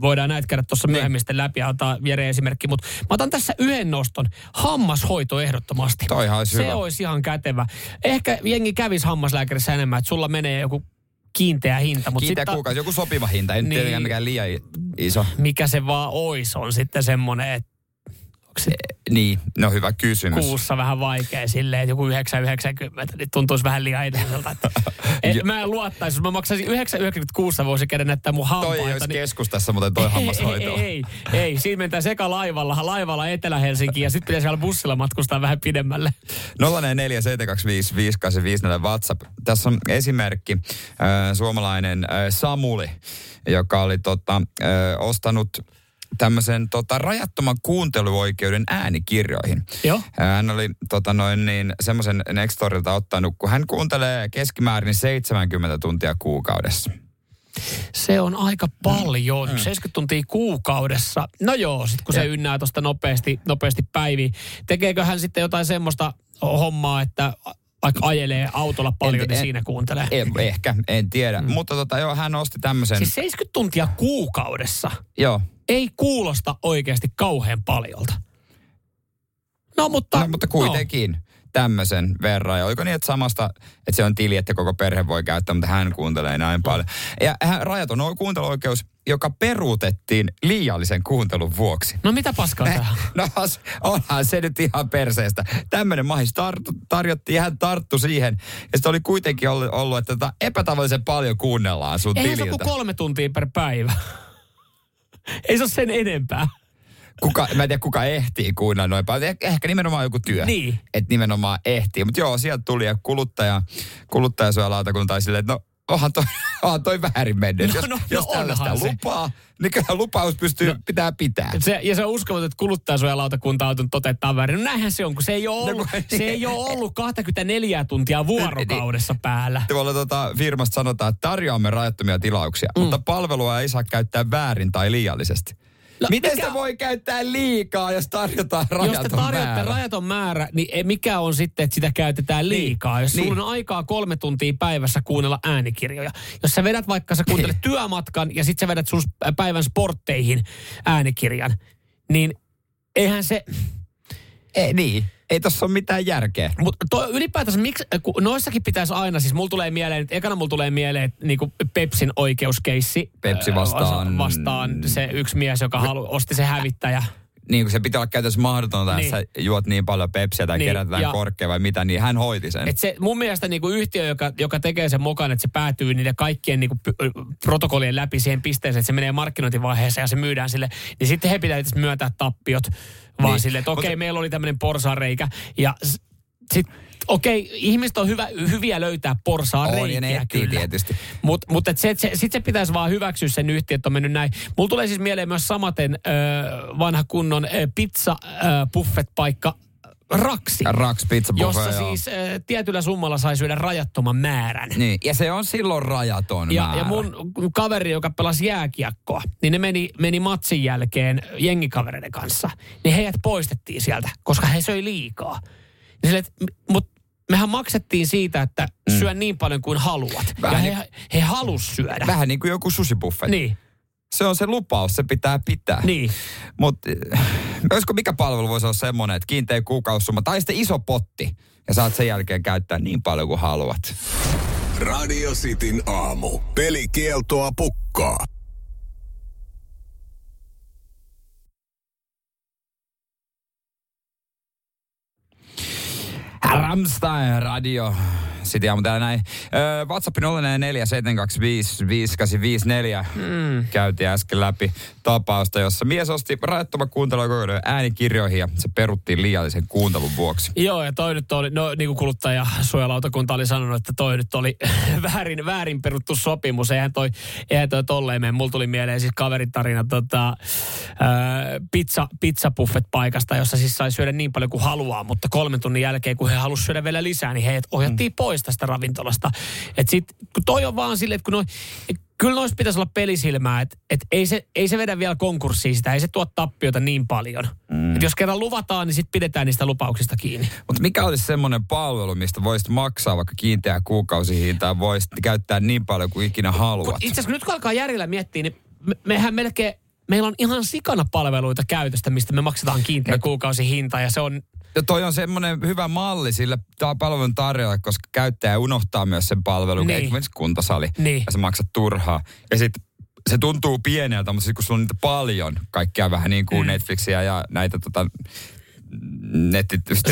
voidaan näitä käydä tuossa niin. myöhemmin sitten läpi ja ottaa Jere esimerkki. Mutta mä otan tässä yhden noston. Hammashoito ehdottomasti. Toi olisi Se hyvä. olisi ihan kätevä. Ehkä jengi kävisi hammaslääkärissä enemmän, että sulla menee joku kiinteä hinta. Mutta kiinteä kuukausi, joku sopiva hinta, ei niin, tietenkään mikään liian iso. Mikä se vaan ois, on sitten semmoinen, että se niin, no hyvä kysymys. Kuussa vähän vaikea silleen, että joku 990, niin tuntuisi vähän liian edulliselta. Et, mä en luottaisi, jos mä maksaisin 996 voisi käydä näyttää mun hampaita. Toi ei olisi niin... keskustassa muuten toi hammashoito. Ei, ei, ei, ei. Siinä mentää seka laivalla, laivalla Etelä-Helsinkiin ja sitten pitäisi vielä bussilla matkustaa vähän pidemmälle. 047255854 WhatsApp. Tässä on esimerkki äh, suomalainen äh, Samuli, joka oli tota, äh, ostanut tämmöisen tota, rajattoman kuunteluoikeuden äänikirjoihin. Joo. Hän oli tota, noin niin, semmoisen Nextorilta ottanut, kun hän kuuntelee keskimäärin 70 tuntia kuukaudessa. Se on aika paljon, mm. 70 tuntia kuukaudessa. No joo, sitten kun ja. se ynnää tuosta nopeasti, nopeasti päiviin. Tekeekö hän sitten jotain semmoista hommaa, että vaikka ajelee autolla paljon, en, niin en, siinä kuuntelee. En, ehkä, en tiedä. Mm. Mutta tota, joo, hän osti tämmöisen... Siis 70 tuntia kuukaudessa? Joo ei kuulosta oikeasti kauhean paljolta. No mutta... No, mutta kuitenkin. No tämmöisen verran. Ja oliko niin, että samasta, että se on tili, että koko perhe voi käyttää, mutta hän kuuntelee näin paljon. Ja hän, rajaton kuunteluoikeus, joka peruutettiin liiallisen kuuntelun vuoksi. No mitä paskaa tämä No onhan se nyt ihan perseestä. Tämmöinen mahis tar- tarjottiin ja hän tarttu siihen. Ja sitten oli kuitenkin ollut, että tota epätavallisen paljon kuunnellaan sun Eihän tililtä. se kuin kolme tuntia per päivä. Ei se ole sen enempää. Kuka, mä en tiedä, kuka ehtii kuunnella noin paljon. Eh, ehkä nimenomaan joku työ. Niin. Että nimenomaan ehtii. Mutta joo, sieltä tuli ja kuluttaja, kuluttajasuojalautakunta oli silleen, että no onhan toi, onhan toi väärin mennyt. No, jos no, jos no tällaista se. lupaa, niin kyllä lupaus pystyy no, pitää pitää. Se, ja se on uskomaton, että kuluttajasuojalautakunta on toteuttaa väärin. No näinhän se on, kun se ei ole no, ollut, no, se ei ole ollut 24 tuntia vuorokaudessa niin, päällä. Tuolla tuota, firmasta sanotaan, että tarjoamme rajattomia tilauksia, mm. mutta palvelua ei saa käyttää väärin tai liiallisesti. No, Miten mikä... sitä voi käyttää liikaa, jos tarjotaan rajaton Jos te tarjotte määrä? rajaton määrä, niin mikä on sitten, että sitä käytetään niin. liikaa? Niin. Jos niin. sulla on aikaa kolme tuntia päivässä kuunnella äänikirjoja. Jos sä vedät vaikka, sä kuuntelet niin. työmatkan ja sitten sä vedät sun päivän sportteihin äänikirjan, niin eihän se... Ei, niin ei tossa ole mitään järkeä. Mutta ylipäätänsä, miksi, kun noissakin pitäisi aina, siis mulla tulee mieleen, ekana mulla tulee mieleen niinku Pepsin oikeuskeissi. Pepsi vastaan. Vastaan se yksi mies, joka halu, osti se hävittäjä niin kuin se pitää olla käytössä mahdotonta, niin. että sä juot niin paljon pepsiä tai niin. kerätään korkea vai mitä, niin hän hoiti sen. Et se, mun mielestä niin kuin yhtiö, joka, joka tekee sen mukaan, että se päätyy niiden kaikkien niin kuin, protokollien läpi siihen pisteeseen, että se menee markkinointivaiheeseen ja se myydään sille, niin sitten he pitää myöntää tappiot, vaan niin. sille, että okei, okay, meillä oli tämmöinen porsareikä ja sit, okei, ihmiset on hyvä, hyviä löytää porsaa On, ja reikiä ne etsii kyllä. tietysti. Mutta mut et se, se, sit se pitäisi vaan hyväksyä sen yhtiö, että on mennyt näin. Mulla tulee siis mieleen myös samaten ö, vanha kunnon ö, pizza ö, buffet-paikka Raksi. Raks Pizza jossa Buffet, joo. siis ö, tietyllä summalla sai syödä rajattoman määrän. Niin, ja se on silloin rajaton Ja, määrä. ja mun kaveri, joka pelasi jääkiekkoa, niin ne meni, meni matsin jälkeen jengikavereiden kanssa. Niin heidät poistettiin sieltä, koska he söi liikaa. Niin sille, mutta mehän maksettiin siitä, että syö niin paljon kuin haluat. Mm. Vähän ja he, he halus syödä. Vähän niin kuin joku susibuffet. Niin, Se on se lupaus, se pitää pitää. niin. Mutta olisiko mikä palvelu voisi olla semmoinen, että kiinteä kuukausisumma tai sitten iso potti ja saat sen jälkeen käyttää niin paljon kuin haluat. Radio Cityn aamu. Pelikieltoa pukkaa. Ramstein Radio. Sitten aamu täällä näin. Öö, WhatsApp 044 725 5854. Mm. Käytiin äsken läpi tapausta, jossa mies osti rajattoman kuunteluoikeuden äänikirjoihin ja se peruttiin liiallisen kuuntelun vuoksi. Joo, ja toi nyt oli, no niin kuin kuluttajasuojalautakunta oli sanonut, että toi nyt oli väärin, väärin peruttu sopimus. Eihän toi, eihän toi tolleen mene. Mulla tuli mieleen siis kaveritarina tota, pizza, pizza buffet paikasta, jossa siis sai syödä niin paljon kuin haluaa, mutta kolmen tunnin jälkeen, kun he halusivat syödä vielä lisää, niin heidät ohjattiin mm. pois tästä ravintolasta. Et sit, kun toi on vaan silleen, että kun noi, Kyllä noissa pitäisi olla pelisilmää, että et ei, se, ei se vedä vielä konkurssiin sitä, ei se tuo tappiota niin paljon. Mm. Et jos kerran luvataan, niin sitten pidetään niistä lupauksista kiinni. Mutta mikä olisi semmoinen palvelu, mistä voisit maksaa vaikka kiinteää kuukausihintaa, voisit käyttää niin paljon kuin ikinä haluat? Itse asiassa nyt kun alkaa järjellä miettiä, niin me, mehän melkein, meillä on ihan sikana palveluita käytöstä, mistä me maksetaan kiinteä kuukausihinta ja se on, Ja toi on semmoinen hyvä malli sille palvelun tarjoajalle, koska käyttäjä unohtaa myös sen palvelun, Niin. esimerkiksi kuntasali, Niin. ja sä maksat turhaa. Ja sitten se tuntuu pieneltä, mutta sit kun sulla on niitä paljon, kaikkia vähän niin kuin mm. Netflixiä ja näitä tota,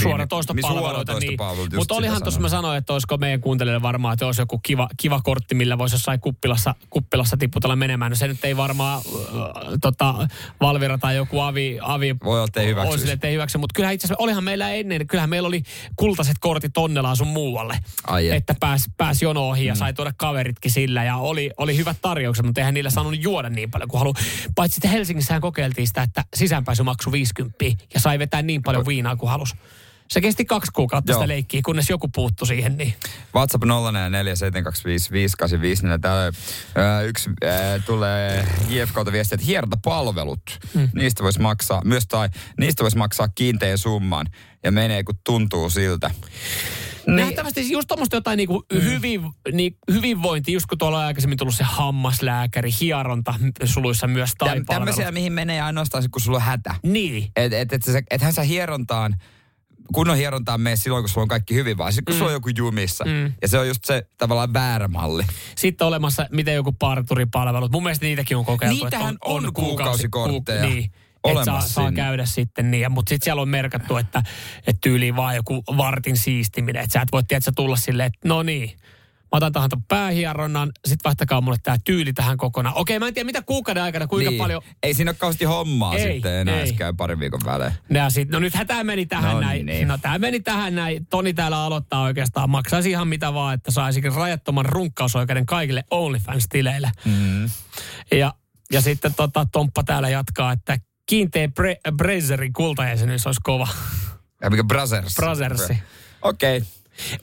suoratoistopalveluita. Niin. just Mutta olihan tuossa mä sanoin. että olisiko meidän kuuntelijoille varmaan, että olisi joku kiva, kiva kortti, millä voisi jossain kuppilassa, kuppilassa tiputella menemään. No se nyt ei varmaan äh, tota, Valvira tai joku avi, avi Voi olla, että ei hyväksyisi. olisi, että ei hyväksy. Mutta kyllähän itse asiassa, olihan meillä ennen, kyllähän meillä oli kultaiset kortit onnellaan sun muualle. Ai että pääs, pääs jono ohi ja sai tuoda kaveritkin sillä. Ja oli, oli hyvät tarjoukset, mutta eihän niillä saanut juoda niin paljon kuin halu. Paitsi sitten Helsingissähän kokeiltiin sitä, että sisäänpääsy maksoi 50 ja sai vetää niin paljon viinaa kuin halusi. Se kesti kaksi kuukautta Joo. sitä leikkiä, kunnes joku puuttu siihen. Niin. WhatsApp 0447255854. niin Täällä ää, yksi ää, tulee JFKlta viesti, että hierontapalvelut. Hmm. Niistä voisi maksaa, myös tai niistä voisi maksaa kiinteän summan. Ja menee kun tuntuu siltä. Niin. Nähtävästi just tuommoista jotain niinku hyvin, niin, hyvinvointi, just kun tuolla on aikaisemmin tullut se hammaslääkäri, hieronta suluissa myös tai Täm, tämmöisiä, mihin menee ainoastaan kun sulla on hätä. Niin. Et, et, et, et, ethän sä hierontaan, kunnon hierontaan mene silloin, kun sulla on kaikki hyvin, vaan sitten kun mm. sulla on joku jumissa. Mm. Ja se on just se tavallaan väärä malli. Sitten on olemassa, miten joku parturipalvelut. Mun mielestä niitäkin on kokeiltu. Niitähän on kuukausikortteja Kuuk, niin. Saa, olemassa saa sinne. käydä sitten niin. Mutta sitten siellä on merkattu, että, että tyyliin vaan joku vartin siistiminen. Että sä et voi tiedätkö, tulla silleen, että no niin. Mä otan tähän ton päähieronnan, sit vaihtakaa mulle tää tyyli tähän kokonaan. Okei, mä en tiedä mitä kuukauden aikana, kuinka niin. paljon... Ei siinä ole kauheasti hommaa Ei, sitten enää, ei. käy parin viikon välein. Ja sit, no nythän tämä meni tähän No näin. niin. No tämä meni tähän näin. Toni täällä aloittaa oikeastaan. Maksaisi ihan mitä vaan, että saisikin rajattoman runkkausoikeuden kaikille OnlyFans-tileille. Mm. Ja, ja sitten tota, Tomppa täällä jatkaa, että kiinteä bre- Brazerin kultajäsenyys olisi kova. Ja mikä Brothers? Brothersi. Okei. Okay.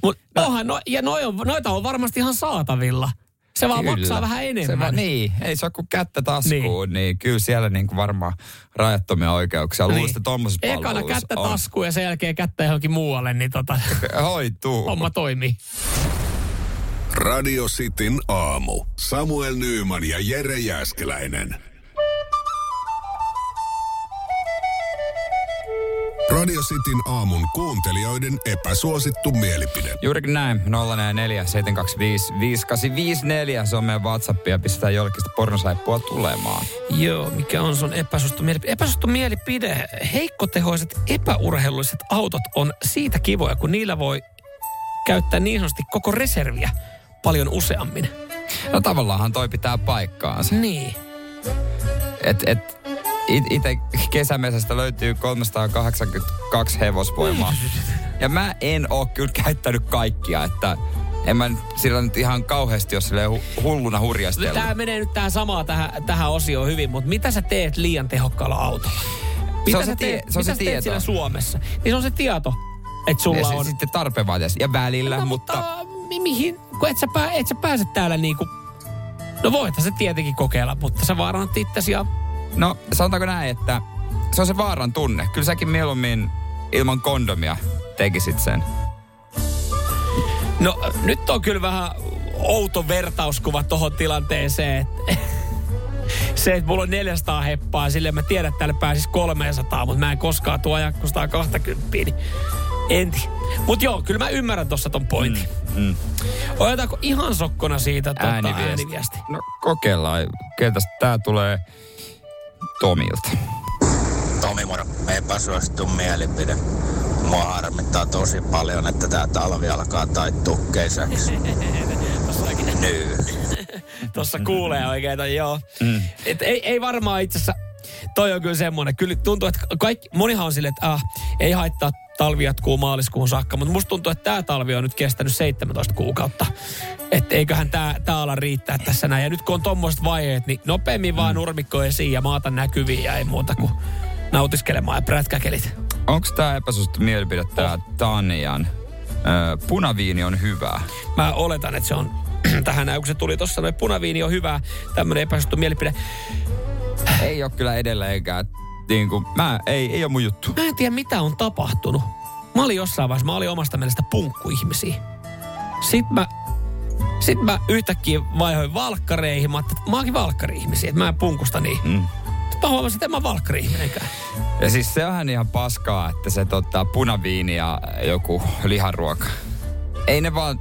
Mut onhan, no, ja noi on, noita on varmasti ihan saatavilla. Se vaan Kyllä. maksaa vähän enemmän. Se vaan, niin, ei se ole kuin kättä taskuun, niin, niin kyllä siellä niin kuin varmaan rajattomia oikeuksia. Luulisin, että Ekana kättä on. taskuun ja sen jälkeen kättä johonkin muualle, niin tota, Hoituu. homma toimii. Radio Cityn aamu. Samuel Nyyman ja Jere Jäskeläinen. Radio Cityn aamun kuuntelijoiden epäsuosittu mielipide. Juurikin näin. 044 725 5854. Se on meidän WhatsApp ja pistetään jollekin pornosaippua tulemaan. Joo, mikä on sun epäsuosittu mielipide? Epäsuosittu mielipide. Heikkotehoiset epäurheilulliset autot on siitä kivoja, kun niillä voi käyttää niin sanotusti koko reserviä paljon useammin. No tavallaanhan toi pitää paikkaansa. Niin. Et, et, Itse kesämesästä löytyy 382 hevosvoimaa. Ja mä en oo kyllä käyttänyt kaikkia, että en mä sillä nyt ihan kauheasti ole silleen hu- hulluna hurjastellut. Tämä menee nyt tähän samaa tähän, tähän osioon hyvin, mutta mitä sä teet liian tehokkaalla autolla? Mitä on sä se tie- teet, se on mitä se sä teet tieto. siellä Suomessa? Niin se on se tieto, että sulla ja se, on... sitten tarpeen vaatiessa. Ja välillä, No, mutta... mi- mihin, kun et sä, pää, et sä pääse täällä niinku... No voithan se tietenkin kokeilla, mutta sä vaarannat itsesi ja... No, sanotaanko näin, että se on se vaaran tunne. Kyllä säkin mieluummin ilman kondomia tekisit sen. No nyt on kyllä vähän outo vertauskuva tohon tilanteeseen. Se, että mulla on 400 heppaa, sille mä tiedän, että täällä pääsis 300, mutta mä en koskaan tuo ajaa 120, niin en tiedä. Mut joo, kyllä mä ymmärrän tossa ton pointin. Mm, mm. Otetaanko ihan sokkona siitä tuota, Ääniviesti. ääniviesti? No kokeillaan. Keltäs tää tulee Tomilta. Tomi moro, epäsuosittu mielipide. Mua harmittaa tosi paljon, että tää talvi alkaa taittua kesäksi. Nyy. Tuossa kuulee oikein, että joo. Mm. Et ei, ei varmaan itse asiassa, toi on kyllä semmoinen. Kyllä tuntuu, että kaikki, monihan on silleen, että ah, ei haittaa talvi jatkuu maaliskuun saakka, mutta musta tuntuu, että tämä talvi on nyt kestänyt 17 kuukautta. Että eiköhän tämä tää ala riittää tässä näin. Ja nyt kun on tommoset vaiheet, niin nopeammin vaan nurmikko esiin ja maata näkyviin ja ei muuta kuin nautiskelemaan ja prätkäkelit. Onko tää epäsuosittu mielipide tää Tanjan? Ö, punaviini on hyvää. Mä oletan, että se on tähän näin, kun se tuli tuossa, punaviini on hyvä, tämmöinen epäsuosittu mielipide. Ei ole kyllä edelleenkään. Niin kuin, mä, ei, ei ole mun juttu. Mä en tiedä, mitä on tapahtunut. Mä olin jossain vaiheessa, mä olin omasta mielestä punkkuihmisiä. Sitten mä, sit mä yhtäkkiä vaihoin valkkareihin. Mä ajattelin, että mä oonkin valkkari-ihmisiä, että mä en punkusta niin. Mm. Mä huomasin, että en mä valkkari-ihminenkään. Ja siis se onhan ihan paskaa, että se tota, punaviini ja joku liharuoka. Ei ne vaan,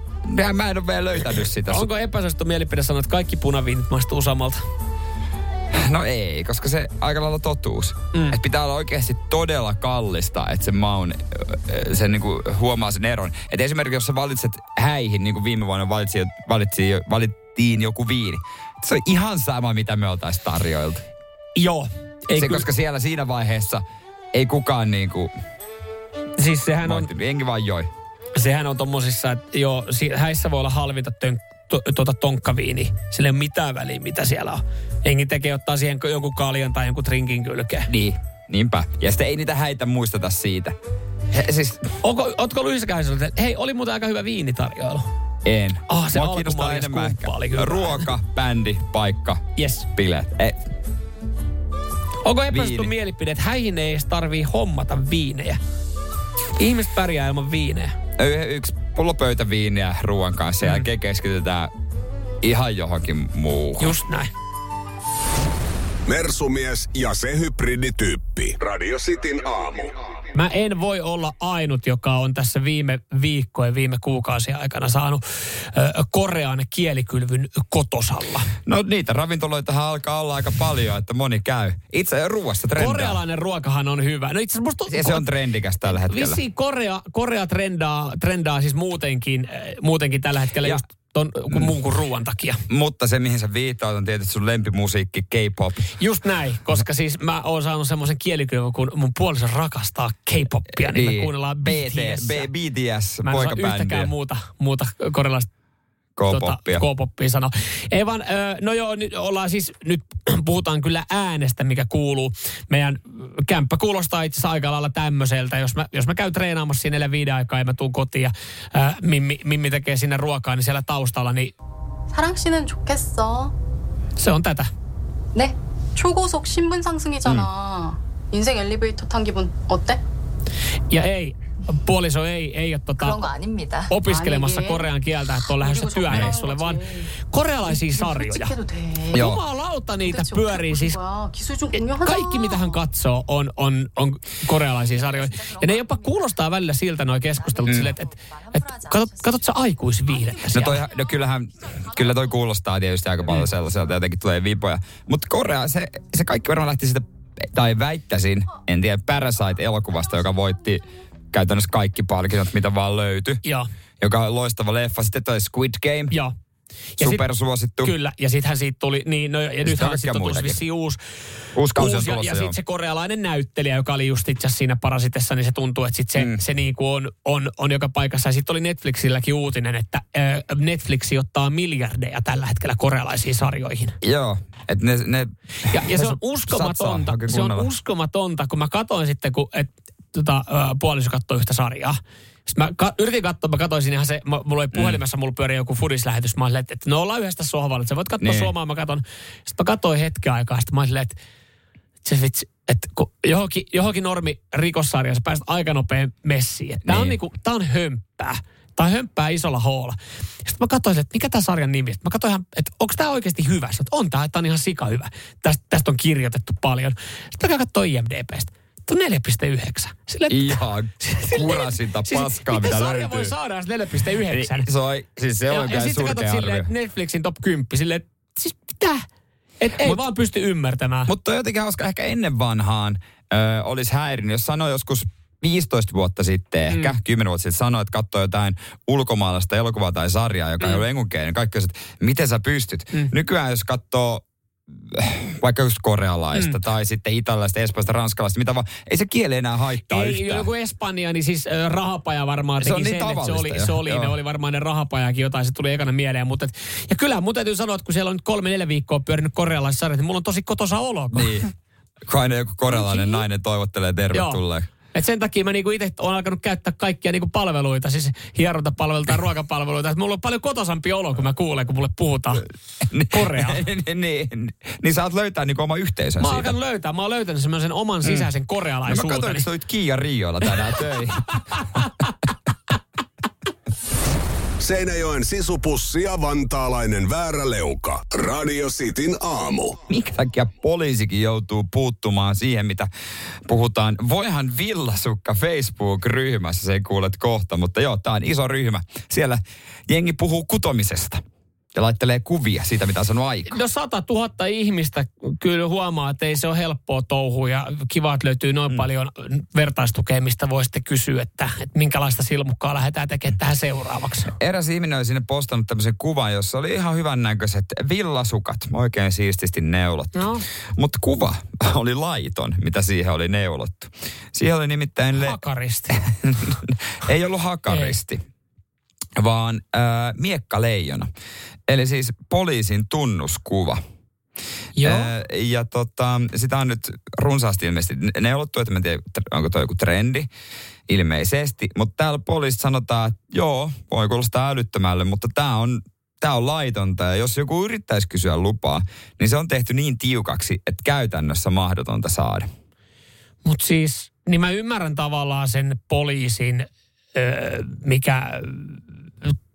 mä en ole vielä löytänyt sitä. Onko epäsuosittu mielipide sanoa, että kaikki punaviinit maistuu samalta? No ei, koska se aika lailla totuus. Mm. Että pitää olla oikeasti todella kallista, että se maun, sen niinku huomaa sen eron. Että esimerkiksi jos sä valitset häihin, niin kuin viime vuonna valitsi, valitsi, valittiin joku viini. Se on ihan sama, mitä me oltaisiin tarjoiltu. Joo. Ei se, kyllä- koska siellä siinä vaiheessa ei kukaan niinku... Siis sehän on, Enkin vaan joi. sehän on tommosissa, että joo, häissä voi olla halvinta tön, to, tuota tonkkaviini. Sillä ei ole mitään väliä, mitä siellä on. Jengi tekee ottaa siihen jonkun kaljan tai jonkun trinkin kylkeen. Niin, niinpä. Ja sitten ei niitä häitä muisteta siitä. He, siis Onko, ootko Luisa että hei, oli muuten aika hyvä viinitarjoilu? en. Ah, se Mua kiinnostaa enemmän ehkä ruoka, bändi, paikka, Yes. bileet. E, Onko epäsuosittu Viini. mielipide, että häihin ei edes tarvii hommata viinejä? Ihmiset pärjää ilman viinejä. y- yksi pullo pöytäviiniä ruoan kanssa ja Mm. jälkeen keskitytään ihan johonkin muuhun. Just näin. Mersumies ja se hybridityyppi. Radio Cityn aamu. Mä en voi olla ainut, joka on tässä viime viikkojen, viime kuukausien aikana saanut ö, korean kielikylvyn kotosalla. No niitä ravintoloitahan alkaa olla aika paljon, että moni käy. Itse ruoasta trendaa. Korealainen ruokahan on hyvä. No itse musta Ja se on trendikäs tällä hetkellä. Vissiin Korea, Korea trendaa, trendaa siis muutenkin, muutenkin tällä hetkellä Ja- just ton, kun muun kuin ruoan takia. Mutta se, mihin sä viittaat, on tietysti sun lempimusiikki, K-pop. Just näin, koska siis mä oon saanut semmoisen kielikylvyn, kun mun puoliso rakastaa K-poppia, niin, me kuunnellaan BTS. BT, B, BTS, Mä en osaa yhtäkään muuta, muuta korealaista K-poppia. Tota, K-poppia sanoa. Ei vaan, ö, no joo, nyt ollaan siis, nyt puhutaan kyllä äänestä, mikä kuuluu. Meidän kämppä kuulostaa itse asiassa aika lailla tämmöiseltä. Jos mä, jos mä käyn treenaamassa siinä neljä viiden aikaa ja mä tuun kotiin ja ä, Mimmi, Mimmi tekee sinne ruokaa, niin siellä taustalla, niin 사랑 씨는 좋겠어. se on tätä. 네. 초고속 신분 상승이잖아. 인생 엘리베이터 탄 기분 어때? Ja ei, puoliso ei, ei ole tota, opiskelemassa korean kieltä, että on lähdössä niin, niin työreissulle, vaan korealaisia niin, sarjoja. Joo. Jumalauta niitä pyörii siis. E, kaikki mitä hän katsoo on, on, on korealaisia sarjoja. Ja ne jopa kuulostaa välillä siltä noin keskustelut mm. silleen, että et, et, katot, katot sä aikuisviihdettä no, toi, no kyllähän, kyllä toi kuulostaa tietysti aika paljon mm. sellaiselta, jotenkin tulee vipoja. Mutta Korea, se, se kaikki varmaan lähti siitä tai väittäisin, en tiedä, Parasite-elokuvasta, joka voitti käytännössä kaikki palkinnot, mitä vaan löytyi. Joo. Joka on loistava leffa. Sitten toi Squid Game. Joo. sit- Supersuosittu. Kyllä, ja sittenhän siitä tuli, niin no, ja nythän kaikkia sitten on vissiin uusi, Uusi kausi on uusi ja, tulossa, ja joo. sitten se korealainen näyttelijä, joka oli just itse asiassa siinä Parasitessa, niin se tuntuu, että sit se, mm. se niinku on, on, on joka paikassa. Ja sitten oli Netflixilläkin uutinen, että äh, Netflix ottaa miljardeja tällä hetkellä korealaisiin sarjoihin. Joo, että ne, ne Ja, ja se on uskomatonta, se on uskomatonta, kun mä katoin sitten, kun et, tota, puoliso katsoi yhtä sarjaa. Sitten mä ka- yritin katsoa, mä katsoin ihan se, mä, mulla oli puhelimessa, mulla pyöri joku fudislähetys. Mä olin, että, että no ollaan yhdessä sohvalla, että sä voit katsoa Niin. suomaa, mä katon. Sitten mä katsoin hetken aikaa, sitten mä olin, että se vitsi, että kun johonkin, johonkin normi rikossarjassa pääset aika nopea messiin. Että Tää, on Niin. niinku, tää on hömppää. Tää on hömppää isolla hoolla. Sitten mä katsoin, että mikä tämä sarjan nimi. Sitten mä katsoin ihan, että onko tämä oikeasti hyvä. Sitten, on tämä, että on ihan sika hyvä. Tästä, tästä on kirjoitettu paljon. Sitten mä katsoin IMDBstä. On 4,9. Sille, Ihan kurasinta paskaa, mitä sarja löytyy. voi saada jos 4,9? Niin, se on, siis se on ja, ja surkea arvio. että Netflixin top 10, silleen, että siis mitä? Et ei Mut- vaan pysty ymmärtämään. Mutta jotenkin hauska, ehkä ennen vanhaan ö, olisi häirinyt, jos sanoi joskus 15 vuotta sitten, ehkä Mm. 10 vuotta sitten, sanoi, että katsoi jotain ulkomaalaista elokuvaa tai sarjaa, joka mm. ei ole enkunkeinen. Kaikki että miten sä pystyt? Mm. Nykyään jos katsoo vaikka just korealaista Mm. tai sitten italialaista, espanjalaista, ranskalaista, mitä vaan, ei se kieli enää haittaa Ei, yhtään. joku Espanja, niin siis äh, rahapaja varmaan Se teki on niin sen, että se oli, jo, se oli, joo. ne oli varmaan ne rahapajakin jotain, se tuli ekana mieleen. Mutta et, ja kyllä mun täytyy sanoa, että kun siellä on nyt kolme, neljä viikkoa pyörinyt korealaiset sarjat, niin mulla on tosi kotosa olo. Niin. Kun aina joku korealainen nainen toivottelee tervetulleen. Et sen takia mä niinku itse olen alkanut käyttää kaikkia niinku palveluita, siis hierontapalveluita ja ruokapalveluita. Et mulla on paljon kotosampi olo, kun mä kuulen, kun mulle puhutaan Koreaa. niin, niin, niin saat löytää niinku oma yhteisön Mä oon löytää, mä oon löytänyt semmoisen oman sisäisen No mä korealaisuuteni. katsoin, että sä olit Kiia Rioilla tänään töihin. Seinäjoen sisupussi ja vantaalainen vääräleuka. Radio Cityn aamu. Minkä takia poliisikin joutuu puuttumaan siihen, mitä puhutaan? Voihan villasukka Facebook-ryhmässä, se kuulet kohta, mutta joo, tämä on iso ryhmä. Siellä jengi puhuu kutomisesta ja laittelee kuvia siitä, mitä on saanut aikaan. No 100 000 ihmistä kyllä huomaa, että ei se ole helppoa touhua ja kiva, että löytyy noin mm. paljon vertaistukea, mistä voi sitten kysyä, että, että minkälaista silmukkaa lähdetään tekemään tähän seuraavaksi. Eräs ihminen oli sinne postannut tämmöisen kuvan, jossa oli ihan hyvän näköiset villasukat, oikein siististi neulottu. No. Mutta kuva oli laiton, mitä siihen oli neulottu. Siihen oli nimittäin... Le- Hakaristi. ei ollut hakaristi, vaan äh, miekkaleijona. Eli siis poliisin tunnuskuva. Joo. Äh, ja tota, sitä on nyt runsaasti ilmeisesti neulottu, että mä en tiedä, onko toi joku trendi ilmeisesti. Mutta täällä poliisit sanotaan, että joo, voi kuulostaa älyttömälle, mutta tämä on, tää on laitonta. Ja jos joku yrittäisi kysyä lupaa, niin se on tehty niin tiukaksi, että käytännössä mahdotonta saada. Mutta siis, niin mä ymmärrän tavallaan sen poliisin, öö, mikä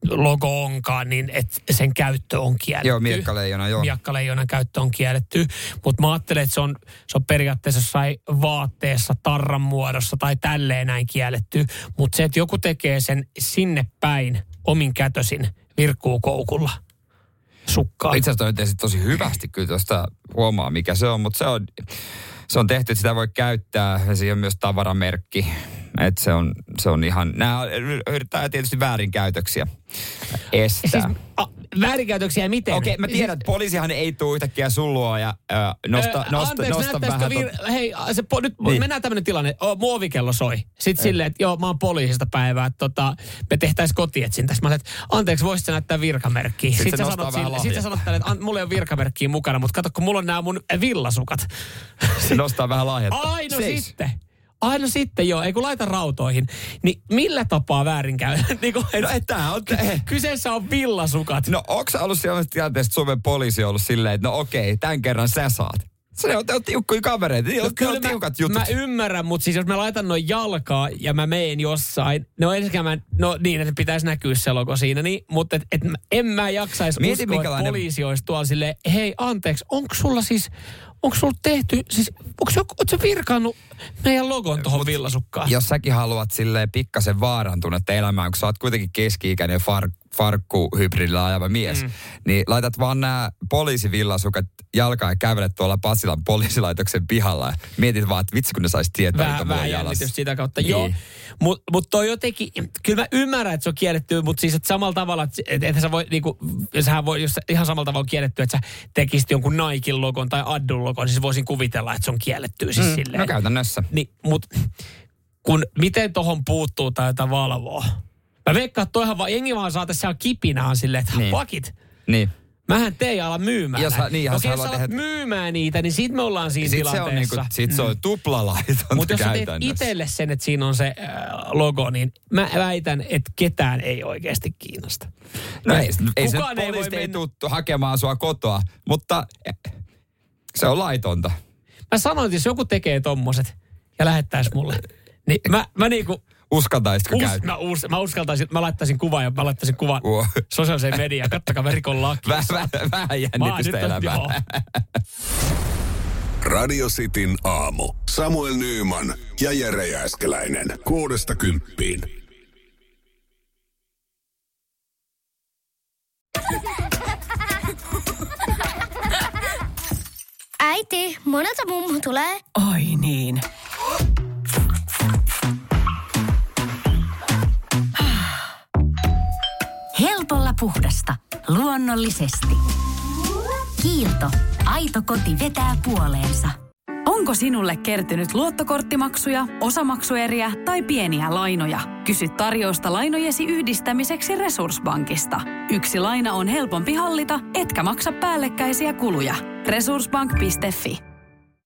logo onkaan, niin että sen käyttö on kielletty. Joo, miekkaleijona, joo. Miekkaleijonan käyttö on kielletty. Mutta mä ajattelen, että se on, se on periaatteessa jossain vaatteessa, tarran muodossa tai tälleen näin kielletty. Mutta se, että joku tekee sen sinne päin omin kätösin virkkuukoukulla sukkaa. Itse asiassa toi tosi hyvästi kyllä tuosta huomaa, mikä se on, mutta se on, se on tehty, että sitä voi käyttää ja siihen on myös tavaramerkki. Että se on, se on ihan, nämä yrittää tietysti väärinkäytöksiä estää. Siis a, väärinkäytöksiä miten? Okei, mä tiedän, että poliisihan ei tule yhtäkkiä sullua ja ö, nosta, Ö, nosta, anteeksi, nosta vähän. vir... Hei, se, po, nyt Niin. mennään tämmöinen tilanne. O, mun ovikello soi. Sitten silleen, että joo, mä oon poliisista päivää. Että tota, me tehtäisiin kotietsintä. Mä sanoin, että anteeksi, voisit sä näyttää virkamerkkiä? Sitten Sitten, sä sanot, sille, sit sä sanot tälle, että an, mulla ei ole virkamerkkiä mukana, mutta kato, kun mulla on nämä mun villasukat. Se nostaa vähän lahjetta. Ai no Seis. sitten. Ai no sitten joo, ei kun laita rautoihin. Niin millä tapaa väärinkäy? niin kuin, No, et tää on- ky- kyseessä on villasukat. No onko ollut sellaisessa tilanteessa, että Suomen poliisi on ollut silleen, että no okei, tämän kerran sä saat. Se on, on tiukkoja kavereita, niillä on, no, on tiukat jutut. mä ymmärrän, mutta siis jos mä laitan noin jalkaa ja mä meen jossain, no ensinnäkin mä, no niin, että pitäisi näkyä se logo siinä, niin, mutta et, et, mä- en mä jaksaisi Mieti, uskoa, että minkälainen- poliisi olisi tuolla silleen, hei anteeksi, onko sulla siis, onko sulla tehty, siis onko sä virkannut meidän logon tuohon villasukkaan. Jos säkin haluat silleen pikkasen vaarantunutta elämää, kun sä oot kuitenkin keski-ikäinen far, farkkuhybridillä ajava mies, mm. niin laitat vaan nämä poliisivillasukat jalkaan ja kävelet tuolla Pasilan poliisilaitoksen pihalla ja mietit vaan, että vitsi kun ne saisi tietää, Vähän, mitä mulla on jalassa. sitä kautta, Niin. joo. Mutta mut toi jotenkin, kyllä mä ymmärrän, että se on kielletty, mutta siis että samalla tavalla, että et, et sä voi, niinku, sähän voi, jos ihan samalla tavalla on kielletty, että sä tekisit jonkun Naikin logon tai Addun logon, niin siis voisin kuvitella, että se on kielletty siis Mm, silleen. no käytännössä. Niin, mut kun miten tohon puuttuu tai jotain valvoa? Mä veikkaan, että toihan vaan, jengi vaan saa tässä kipinään silleen, että Niin. pakit. Niin. Mähän te ei ala myymään. Jos niin, jos Okei, sä jos alat tehdä- myymään niitä, niin sit me ollaan siinä Sitten se on, tilanteessa. niinku, sit se on tuplalaitonta Mutta jos sä teet itselle sen, että siinä on se äh, logo, niin mä väitän, että ketään ei oikeasti kiinnosta. No ei, ei se Kukaan ei voi poliisit ei tuu hakemaan sua kotoa, mutta eh, se on laitonta. Mä sanoin, että jos joku tekee tommoset ja lähettäisi mulle, niin mä, mä niinku... Uskaltaisitko Us, käyttää? mä, us, mä uskaltaisin, mä laittaisin kuvan ja mä laittaisin kuvan Uo. sosiaaliseen mediaan. Kattokaa verikon laki. Vähän, Mä oon jännitystä nyt- elämää. joo. Radio Cityn aamu. Samuel Nyyman ja Jere Jääskeläinen. Kuudesta kymppiin. Äiti, monelta mummu tulee? Oi niin. Puhdasta. Luonnollisesti. Kiilto. Aito koti vetää puoleensa. Onko sinulle kertynyt luottokorttimaksuja, osamaksueriä tai pieniä lainoja? Kysy tarjousta lainojesi yhdistämiseksi Resurssbankista. Yksi laina on helpompi hallita, etkä maksa päällekkäisiä kuluja. Resurssbank.fi